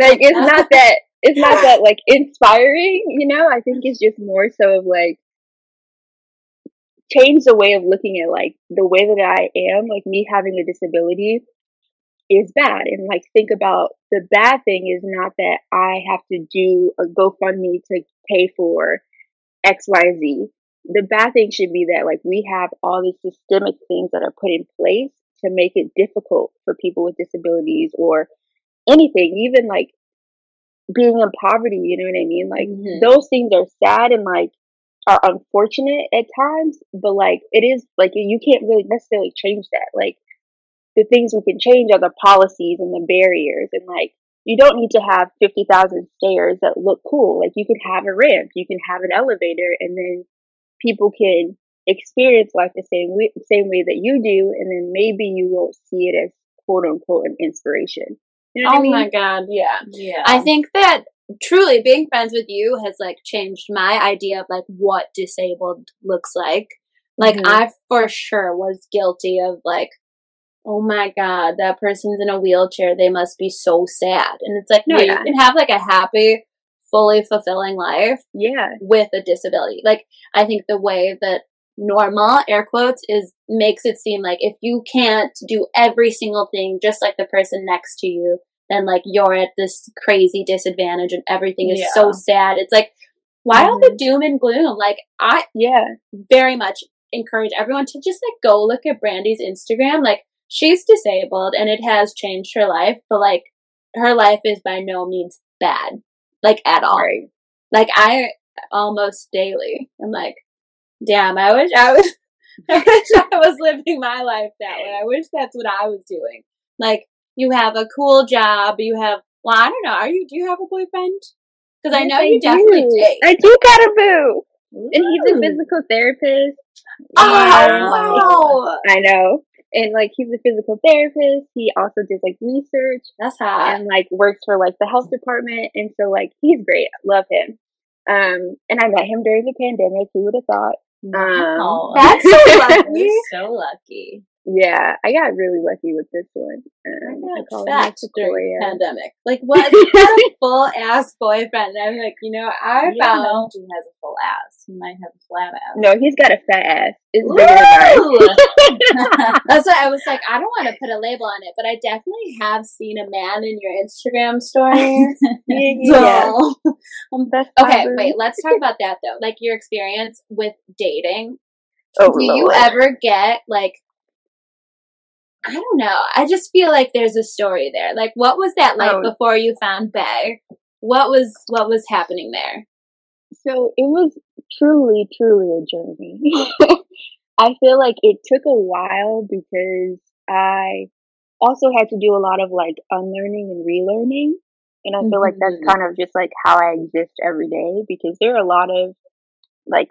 like it's not that it's not that like inspiring, you know? I think it's just more so of like change the way of looking at like the way that I am, like me having a disability is bad. And like think about the bad thing is not that I have to do a GoFundMe to pay for XYZ. The bad thing should be that like we have all these systemic things that are put in place to make it difficult for people with disabilities or anything, even like being in poverty, you know what I mean? Like Mhm. those things are sad and like are unfortunate at times, but like it is like you can't really necessarily change that. Like the things we can change are the policies and the barriers and like you don't need to have 50,000 stairs that look cool. Like you can have a ramp, you can have an elevator and then people can experience life the same way, same way that you do and then maybe you won't see it as quote unquote an inspiration. You know oh I mean? my god. Yeah. Yeah. I think that truly being friends with you has like changed my idea of like what disabled looks like. Like Mhm. I for sure was guilty of like, oh my god, that person's in a wheelchair. They must be so sad. And it's like, no, Yeah. you can have like a happy, fully fulfilling life Yeah. with a disability. Like I think the way that normal air quotes is makes it seem like if you can't do every single thing just like the person next to you, then like you're at this crazy disadvantage and everything is so sad. It's like why all the mm-hmm. doom and gloom? Like I Yeah. very much encourage everyone to just like go look at Brandy's Instagram. Like she's disabled and it has changed her life, but like her life is by no means bad. Like at all Right. like I almost daily I'm like, damn, I wish I was I wish I was living my life that way. I wish that's what I was doing. Like you have a cool job, you have Well, I don't know. Are you? Do you have a boyfriend? Because I know you do. definitely date. I do got a boo, and he's a physical therapist. Oh Wow. wow, I know. And like he's a physical therapist. He also does like research that's hot. and like works for like the health department. And so like he's great. Love him. Um, and I met him during the pandemic. Who would have thought? Wow. Um, That's so lucky. So lucky. Yeah, I got really lucky with this one. I Um, I got him fat during the pandemic. Like what? He had a full ass boyfriend. And I'm like, you know, I You found. know he has a full ass. He might have a flat ass. No, he's got a fat ass. It's That's why I was like, I don't want to put a label on it, but I definitely have seen a man in your Instagram stories. yeah. So, That's okay, wait, let's talk about that though. Like your experience with dating. Oh, Do you ever get like I don't know. I just feel like there's a story there. Like what was that like Oh. before you found Bay? What was what was happening there? So it was truly, truly a journey. I feel like it took a while because I also had to do a lot of like unlearning and relearning. And I feel like that's Mhm. kind of just like how I exist every day because there are a lot of like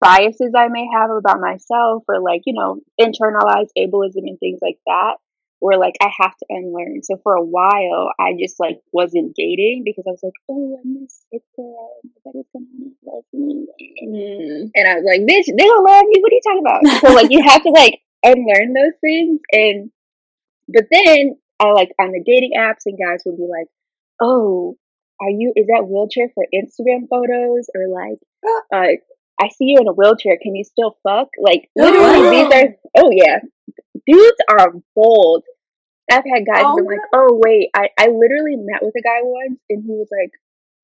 biases I may have about myself or like, you know, internalized ableism and things like that where like I have to unlearn. So for a while I just like wasn't dating because I was like, Oh, I'm this sick girl, nobody's gonna love me. Mm. And I was like, bitch, they don't love you. What are you talking about? so like you have to like unlearn those things and but then I like on the dating apps and guys would be like, Oh, are you is that wheelchair for Instagram photos or like uh I see you in a wheelchair, can you still fuck? Like literally these are oh yeah. Dudes are bold. I've had guys Oh been like, Oh wait, I, I literally met with a guy once and he was like,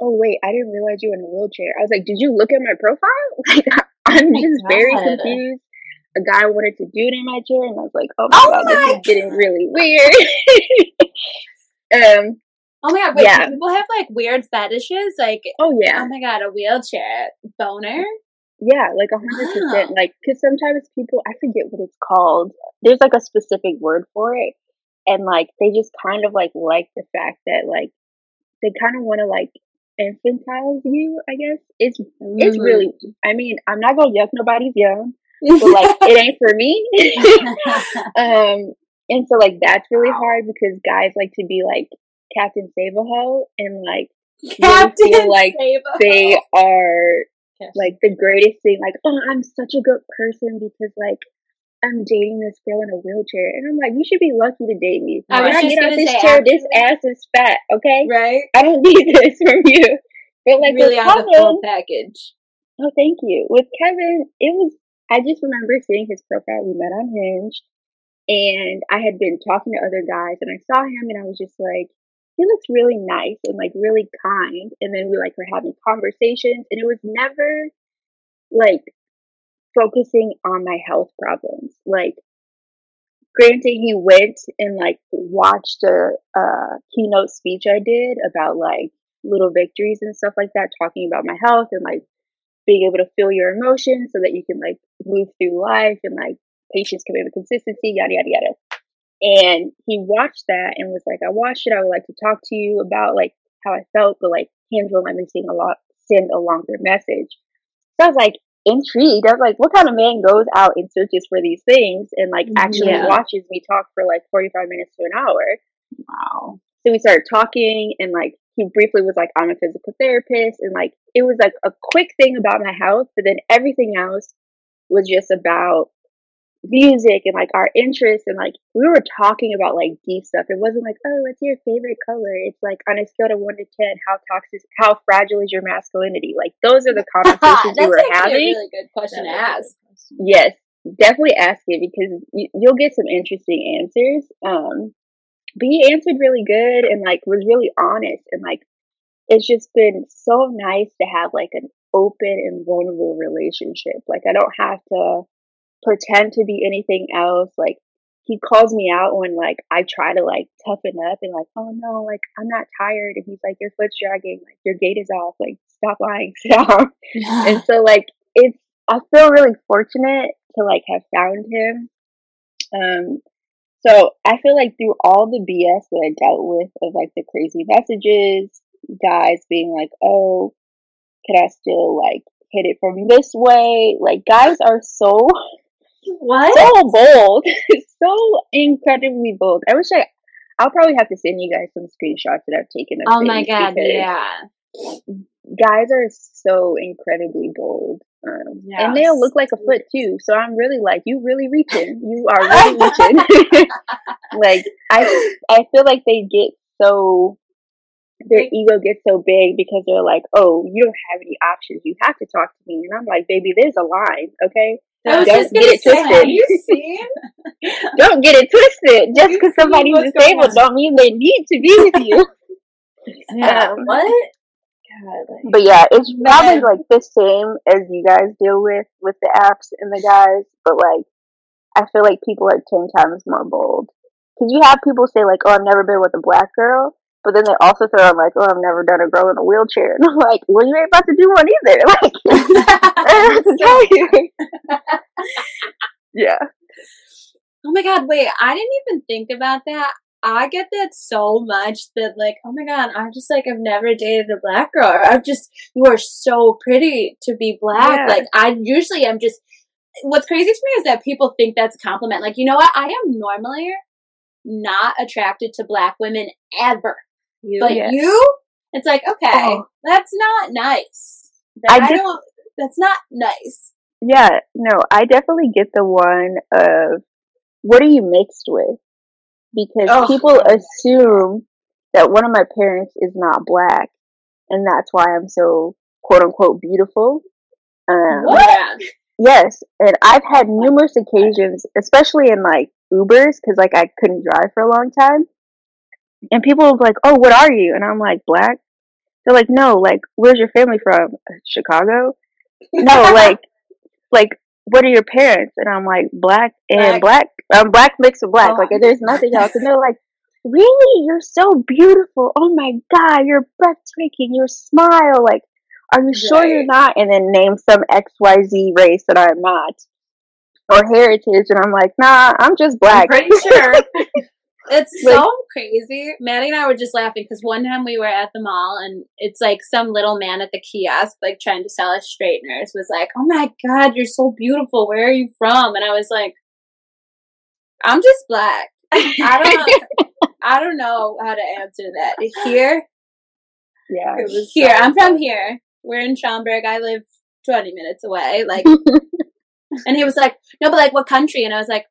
Oh wait, I didn't realize you were in a wheelchair. I was like, Did you look at my profile? Like I'm my just very God. confused. A guy wanted to do it in my chair and I was like, Oh my Oh god, my this is getting really weird. um, Oh my god, wait, Yeah. people have like weird fetishes? Like oh yeah. oh my god, a wheelchair boner? Yeah, like a hundred percent. Wow. Like, cause sometimes people, I forget what it's called. There's like a specific word for it, and like they just kind of like like the fact that like they kind of want to like infantilize you. I guess it's it's Mm. really. I mean, I'm not gonna yuck nobody's yum, but like it ain't for me. um, and so like that's really hard because guys like to be like Captain Save a Ho, and like Captain feel like Sabo. they are like the greatest thing. Like, oh, I'm such a good person because like I'm dating this girl in a wheelchair, and I'm like, you should be lucky to date me. I When was I just get out this say, chair, this ass is fat. Okay, right? I don't need this from you. But like really with on the Kevin, full package. oh, thank you. With Kevin, it was. I just remember seeing his profile. We met on Hinge, and I had been talking to other guys, and I saw him, and I was just like, he looks really nice and like really kind. And then we like were having conversations, and it was never like focusing on my health problems. Like, granted, he went and like watched a, uh keynote speech I did about like little victories and stuff like that, talking about my health and like being able to feel your emotions so that you can like move through life and like patience, commitment, consistency, yada yada yada. And he watched that and was like, I watched it. I would like to talk to you about like how I felt, but like hands won't let me sing a lot, send a longer message. So I was like intrigued. I was like, what kind of man goes out and searches for these things and like mm-hmm. actually Yeah. watches me talk for like 45 minutes to an hour? wow. So we started talking and like he briefly was like, I'm a physical therapist and like it was like a quick thing about my health, but then everything else was just about music and like our interests and like we were talking about like deep stuff. It wasn't like, oh, what's your favorite color? It's like on a scale of one to ten, how toxic how fragile is your masculinity? Like those are the conversations That's we were actually a having. really good question to ask. Yes, definitely ask it because you, you'll get some interesting answers. Um, but he answered really good and like was really honest and like it's just been so nice to have like an open and vulnerable relationship. Like I don't have to pretend to be anything else. Like he calls me out when like I try to like toughen up and like, oh no, like I'm not tired and he's like, Your foot's dragging, like your gait is off, like stop lying, stop and so like it's I feel really fortunate to like have found him. Um So I feel like through all the BS that I dealt with of like the crazy messages, guys being like, "Oh, could I still like hit it from this way?" Like guys are so What? so bold, so incredibly bold. I wish I. I'll probably have to send you guys some screenshots that I've taken. Of Oh my god, yeah. Guys are so incredibly bold. Um, Yeah. And they'll look like a foot too. So I'm really like, you really reaching. You are really reaching. like I, I feel like they get so their ego gets so big because they're like, oh, you don't have any options. You have to talk to me. And I'm like, baby, there's a line, okay? Don't just get it say, twisted. You seen? Don't get it twisted. Just because somebody's disabled don't mean they need to be with you. Yeah. Um, what? God. like- But yeah, it's probably like the same as you guys deal with with the apps and the guys. But like, I feel like people are ten times more bold because you have people say like, "Oh, I've never been with a black girl," but then they also throw in like, "Oh, I've never done a girl in a wheelchair," and I'm like, "Well, you ain't about to do one either." Like, I don't have to tell you. yeah, Oh my god, wait, I didn't even think about that. I get that so much that like, oh my god, I'm just like I've never dated a black girl. I'm just you are so pretty to be black. Yeah. Like I usually am just what's crazy to me is that people think that's a compliment. Like, you know what? I am normally not attracted to black women ever. You, But Yeah. you it's like, okay, Oh. that's not nice. I I, just- don't that's not nice. yeah. No, I definitely get the one of what are you mixed with because Oh, people oh assume that one of my parents is not black, and that's why I'm so quote unquote beautiful. Um, Yeah. Yes, and I've had numerous occasions, especially in like Ubers, because like I couldn't drive for a long time, and people be like, "Oh, what are you?" And I'm like, "Black." They're like, "No, like, where's your family from? Chicago?" No, like, like, what are your parents? And I'm like, "Black and black. I'm black mixed with black. Oh. Like, there's nothing else." And they're like, "Really? You're so beautiful. Oh my god, you're breathtaking. Your smile, like." Are you sure you're not? And then name some XYZ race that I'm not. Or heritage. And I'm like, nah, I'm just black. I'm pretty sure. It's Like- so crazy. Maddie and I were just laughing because one time we were at the mall and it's like some little man at the kiosk, like trying to sell us straighteners, was like, "Oh my god, you're so beautiful. Where are you from?" And I was like, "I'm just black. I don't. I don't know how to answer that. Here, yeah. it was here. I'm from here. We're in Schaumburg. I live 20 minutes away. Like, and he was like, "No, but like, what country?" And I was like.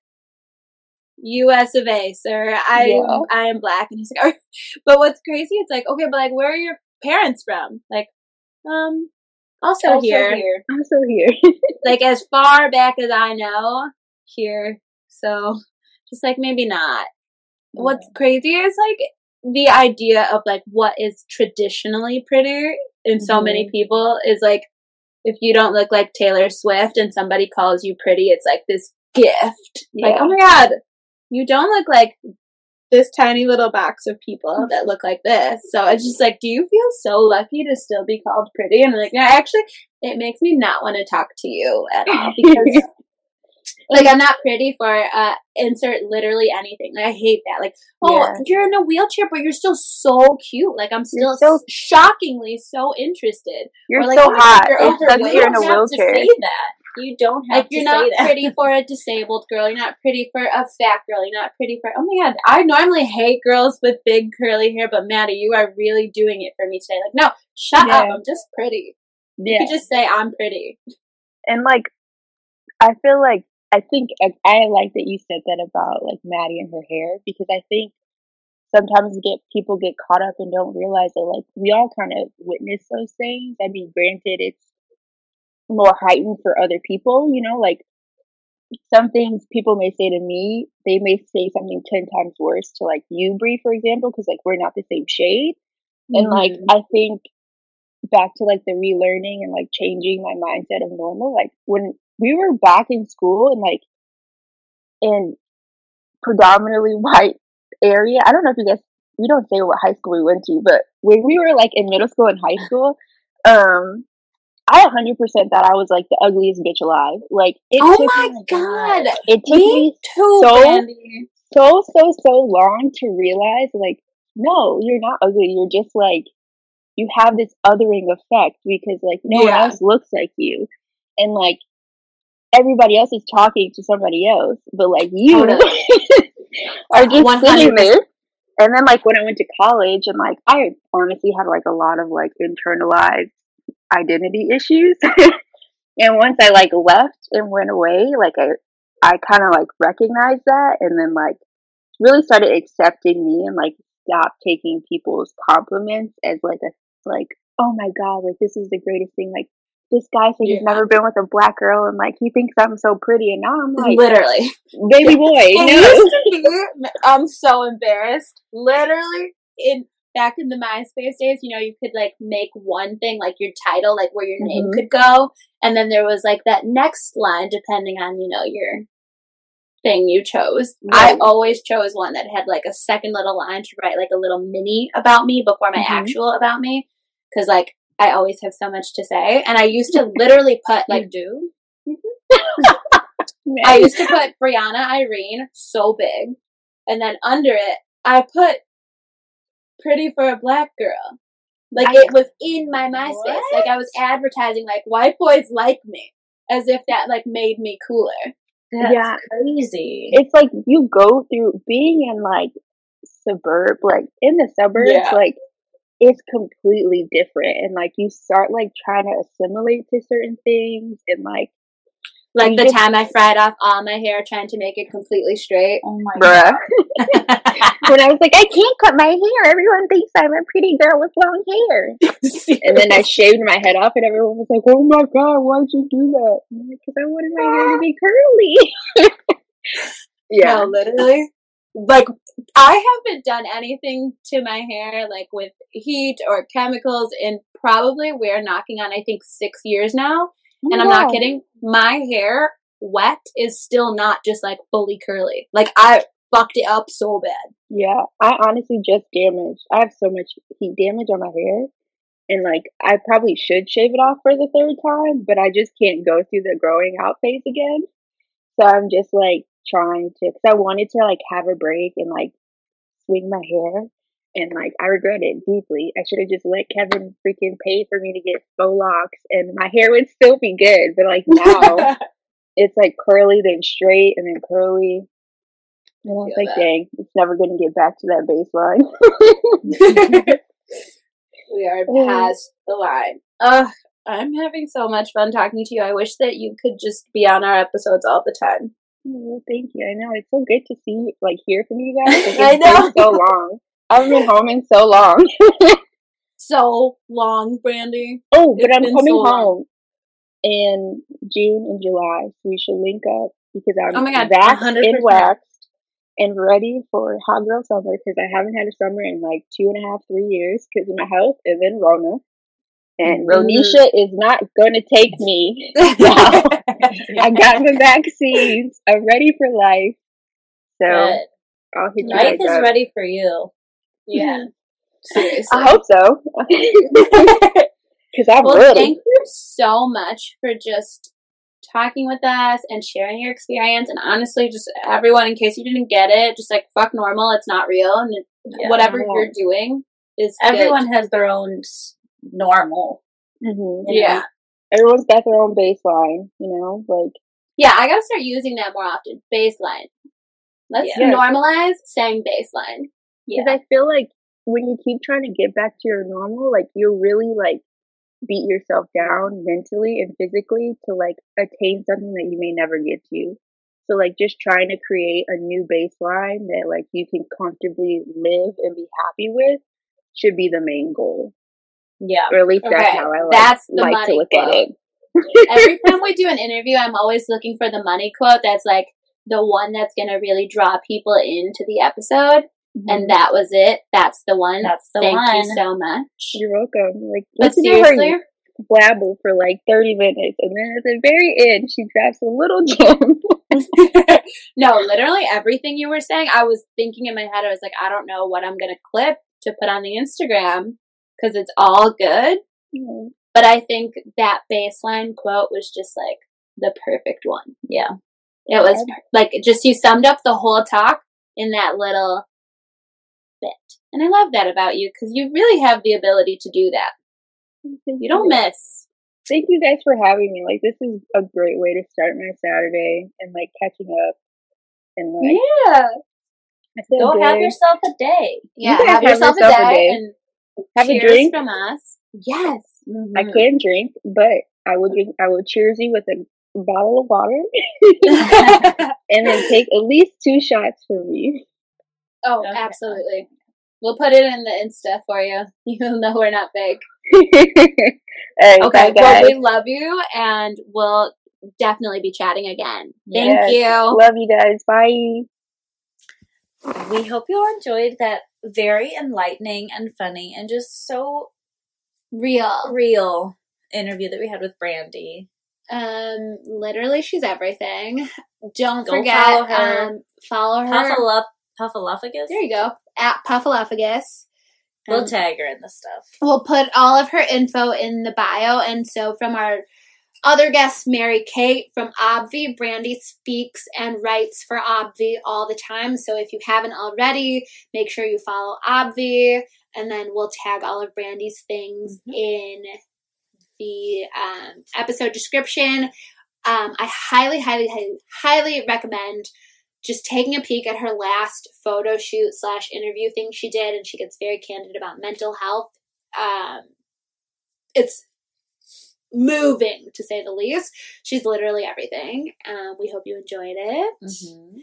U.S. of A, sir. I Yeah. I am black, and he's like, "Oh." but what's crazy? It's like, okay, but like, where are your parents from? Like, um, also, Also here, here. Also here. like as far back as I know, here. So, just like maybe not. What's crazy is like the idea of like what is traditionally pretty in so many people is like if you don't look like Taylor Swift and somebody calls you pretty, it's like this gift. Like, oh my god, you don't look like this tiny little box of people that look like this. So it's just like, do you feel so lucky to still be called pretty? And I'm like, no, actually, it makes me not want to talk to you at all because like I'm not pretty for uh insert literally anything. Like I hate that. Like, oh, Yeah. you're in a wheelchair, but you're still so cute. Like I'm still so- s- shockingly so interested. You're Or like, so oh hot. you're It you're in a to wheelchair. say that. You don't have Like you're not pretty for a disabled girl. You're not pretty for a fat girl. You're not pretty for. Oh my god! I normally hate girls with big curly hair, but Maddie, you are really doing it for me today. Like, no, shut up. I'm just pretty. You Yeah. could just say I'm pretty. and like I feel like I think I, I like that you said that about like Maddie and her hair because I think sometimes get people get caught up and don't realize that like we all kind of witness those things. I mean, granted, it's more heightened for other people, you know, like some things people may say to me, they may say something ten times worse to like you, Brie, for example, because like we're not the same shade. And like Mhm. I think back to like the relearning and like changing my mindset of normal. Like when we were back in school and like in predominantly white area. I don't know if you guys we don't say what high school we went to, but when we were like in middle school and high school, um I 100% thought I was like the ugliest bitch alive. Like it Oh my me, god! it took me Me too, so- Brandy. so so so long to realize like no, you're not ugly. You're just like you have this othering effect because like no Yeah. one else looks like you, and like everybody else is talking to somebody else, but like you Totally. are just 100%. sitting there. And then like when I went to college, and like I honestly had like a lot of like internalized identity issues. and once I like left and went away, like I I kind of like recognized that, and then like really started accepting me and like stopped taking people's compliments as like a like oh my god like this is the greatest thing like this guy said he's never been with a black girl and like he thinks I'm so pretty and now I'm like Literally. baby boy no used to be, I'm so embarrassed. Literally, in back in the MySpace days, you know, you could like make one thing like your title, like where your name Mhm. could go, and then there was like that next line depending on you know your thing you chose. I always chose one that had like a second little line to write like a little mini about me before my Mhm. actual about me, because like I always have so much to say, and I used to literally put like do. I used to put Brianna Irene so big, and then under it, I put pretty for a black girl. Like I- it was in my MySpace. What? Like I was advertising, like white boys like me, as if that like made me cooler. That's Yeah. crazy. it's like you go through being in like suburb like in the suburbs Yeah. like it's completely different and like you start like trying to assimilate to certain things and like Like the time I fried off all my hair trying to make it completely straight. oh my bruh god. when i was like i can't cut my hair everyone thinks i'm a pretty girl with long hair and then i shaved my head off and everyone was like oh my god why'd you do that because i wanted my hair to be curly yeah No, literally. Like I haven't done anything to my hair like with heat or chemicals in probably we're knocking on I think six years now. And I'm not kidding. My hair wet is still not just like fully curly. Like I fucked it up so bad. Yeah, I honestly just damaged. I have so much heat damage on my hair, and like I probably should shave it off for the third time, but I just can't go through the growing out phase again. So I'm just like trying to, because I wanted to like have a break and like swing my hair, and like I regret it deeply. I should have just let Kevin freaking pay for me to get faux locks, and my hair would still be good. But like now, it's like curly, then straight, and then curly. And I was like, that. dang, it's never going to get back to that baseline. we are Mm. past the line. Ugh, I'm having so much fun talking to you. I wish that you could just be on our episodes all the time. well, thank you. I know it's so good to see, like, hear from you guys. Like, I know. so long. I've been home in so long. So long, Brandy. Oh, but It's I'm coming so home in June and July, so we should link up because I'm Oh my God, waxed 100%. and waxed and ready for hot girl summer because I haven't had a summer in like two and a half, three years because of my health and then Rona. And Mhm. Ronisha is not going to take me. I got the vaccines. I'm ready for life. So Good. I'll hit you Life is up. ready for you. Yeah. Seriously. I hope so. Because I'm well, ready. thank you so much for just talking with us and sharing your experience. And honestly, just everyone, in case you didn't get it, just like fuck normal, it's not real, and it, Yeah. whatever Yeah. you're doing is good. Everyone has their own normal. hmm you know? Yeah, Everyone's got their own baseline, you know? Like, yeah. I gotta start using that more often. Baseline. Let's Yeah. normalize saying baseline. Because I feel like when you keep trying to get back to your normal, like, you'll really, like, beat yourself down mentally and physically to, like, attain something that you may never get to. So, like, just trying to create a new baseline that, like, you can comfortably live and be happy with should be the main goal. Yeah. Or at least that's how I like, that's the like to look at it. Every time we do an interview, I'm always looking for the money quote that's like the one that's gonna really draw people into the episode. Mm-hmm. And that was it. That's the one. That's the Thank one. Thank you so much. You're welcome. Like, But seriously, blabble for like 30 minutes, and then at the very end, she drops a little gem. no, literally everything you were saying, I was thinking in my head, I was like, I don't know what I'm going to clip to put on the Instagram because it's all good. Mm-hmm. But I think that baseline quote was just like the perfect one. Yeah. It was like, just you summed up the whole talk in that little bit. And I love that about you because you really have the ability to do that. Thank You don't miss. Thank you guys for having me. Like this is a great way to start my Saturday and like catching up and like Yeah. I Go good. have yourself a day. Yeah, have have yourself a yourself a day. have a drink. from us. Yes. I Mhm. can drink, but I will drink. I will cheers you with a bottle of water, and then take at least two shots for me. Oh, Okay. absolutely. We'll put it in the Insta for you. You'll know we're not big. All right, Okay, bye guys. well, we love you, and we'll definitely be chatting again. Thank Yes. you. Love you guys. Bye. We hope you all enjoyed that very enlightening and funny and just so Real. real interview that we had with Brandy. Um, literally, she's everything. Don't Go forget, follow her. um, follow her. Puffalop, Puffalophagus? There you go. At Puffalophagus. We'll Um, tag her in the stuff. We'll put all of her info in the bio. And so from our other guest, Mary Kate from Obvi, Brandy speaks and writes for Obvi all the time. So if you haven't already, make sure you follow Obvi. And then we'll tag all of Brandy's things in the um, episode description. Um, I highly, highly, highly, highly recommend just taking a peek at her last photo shoot slash interview thing she did, and she gets very candid about mental health. Um, it's moving to say the least. She's literally everything. Um, we hope you enjoyed it. Mm-hmm.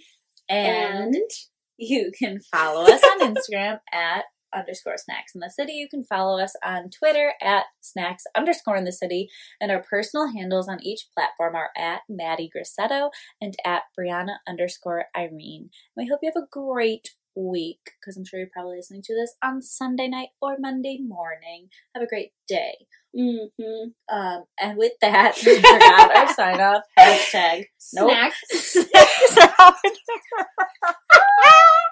And, And you can follow us on Instagram at underscore snacks in the city. You can follow us on Twitter at snacks underscore in the city. And our personal handles on each platform are at Maddie Grissetto and at Brianna underscore Irene. We hope you have a great week because I'm sure you're probably listening to this on Sunday night or Monday morning. Have a great day. mhm. Um, and with that, we forgot our sign off hashtag. Nope. snacks. Snacks.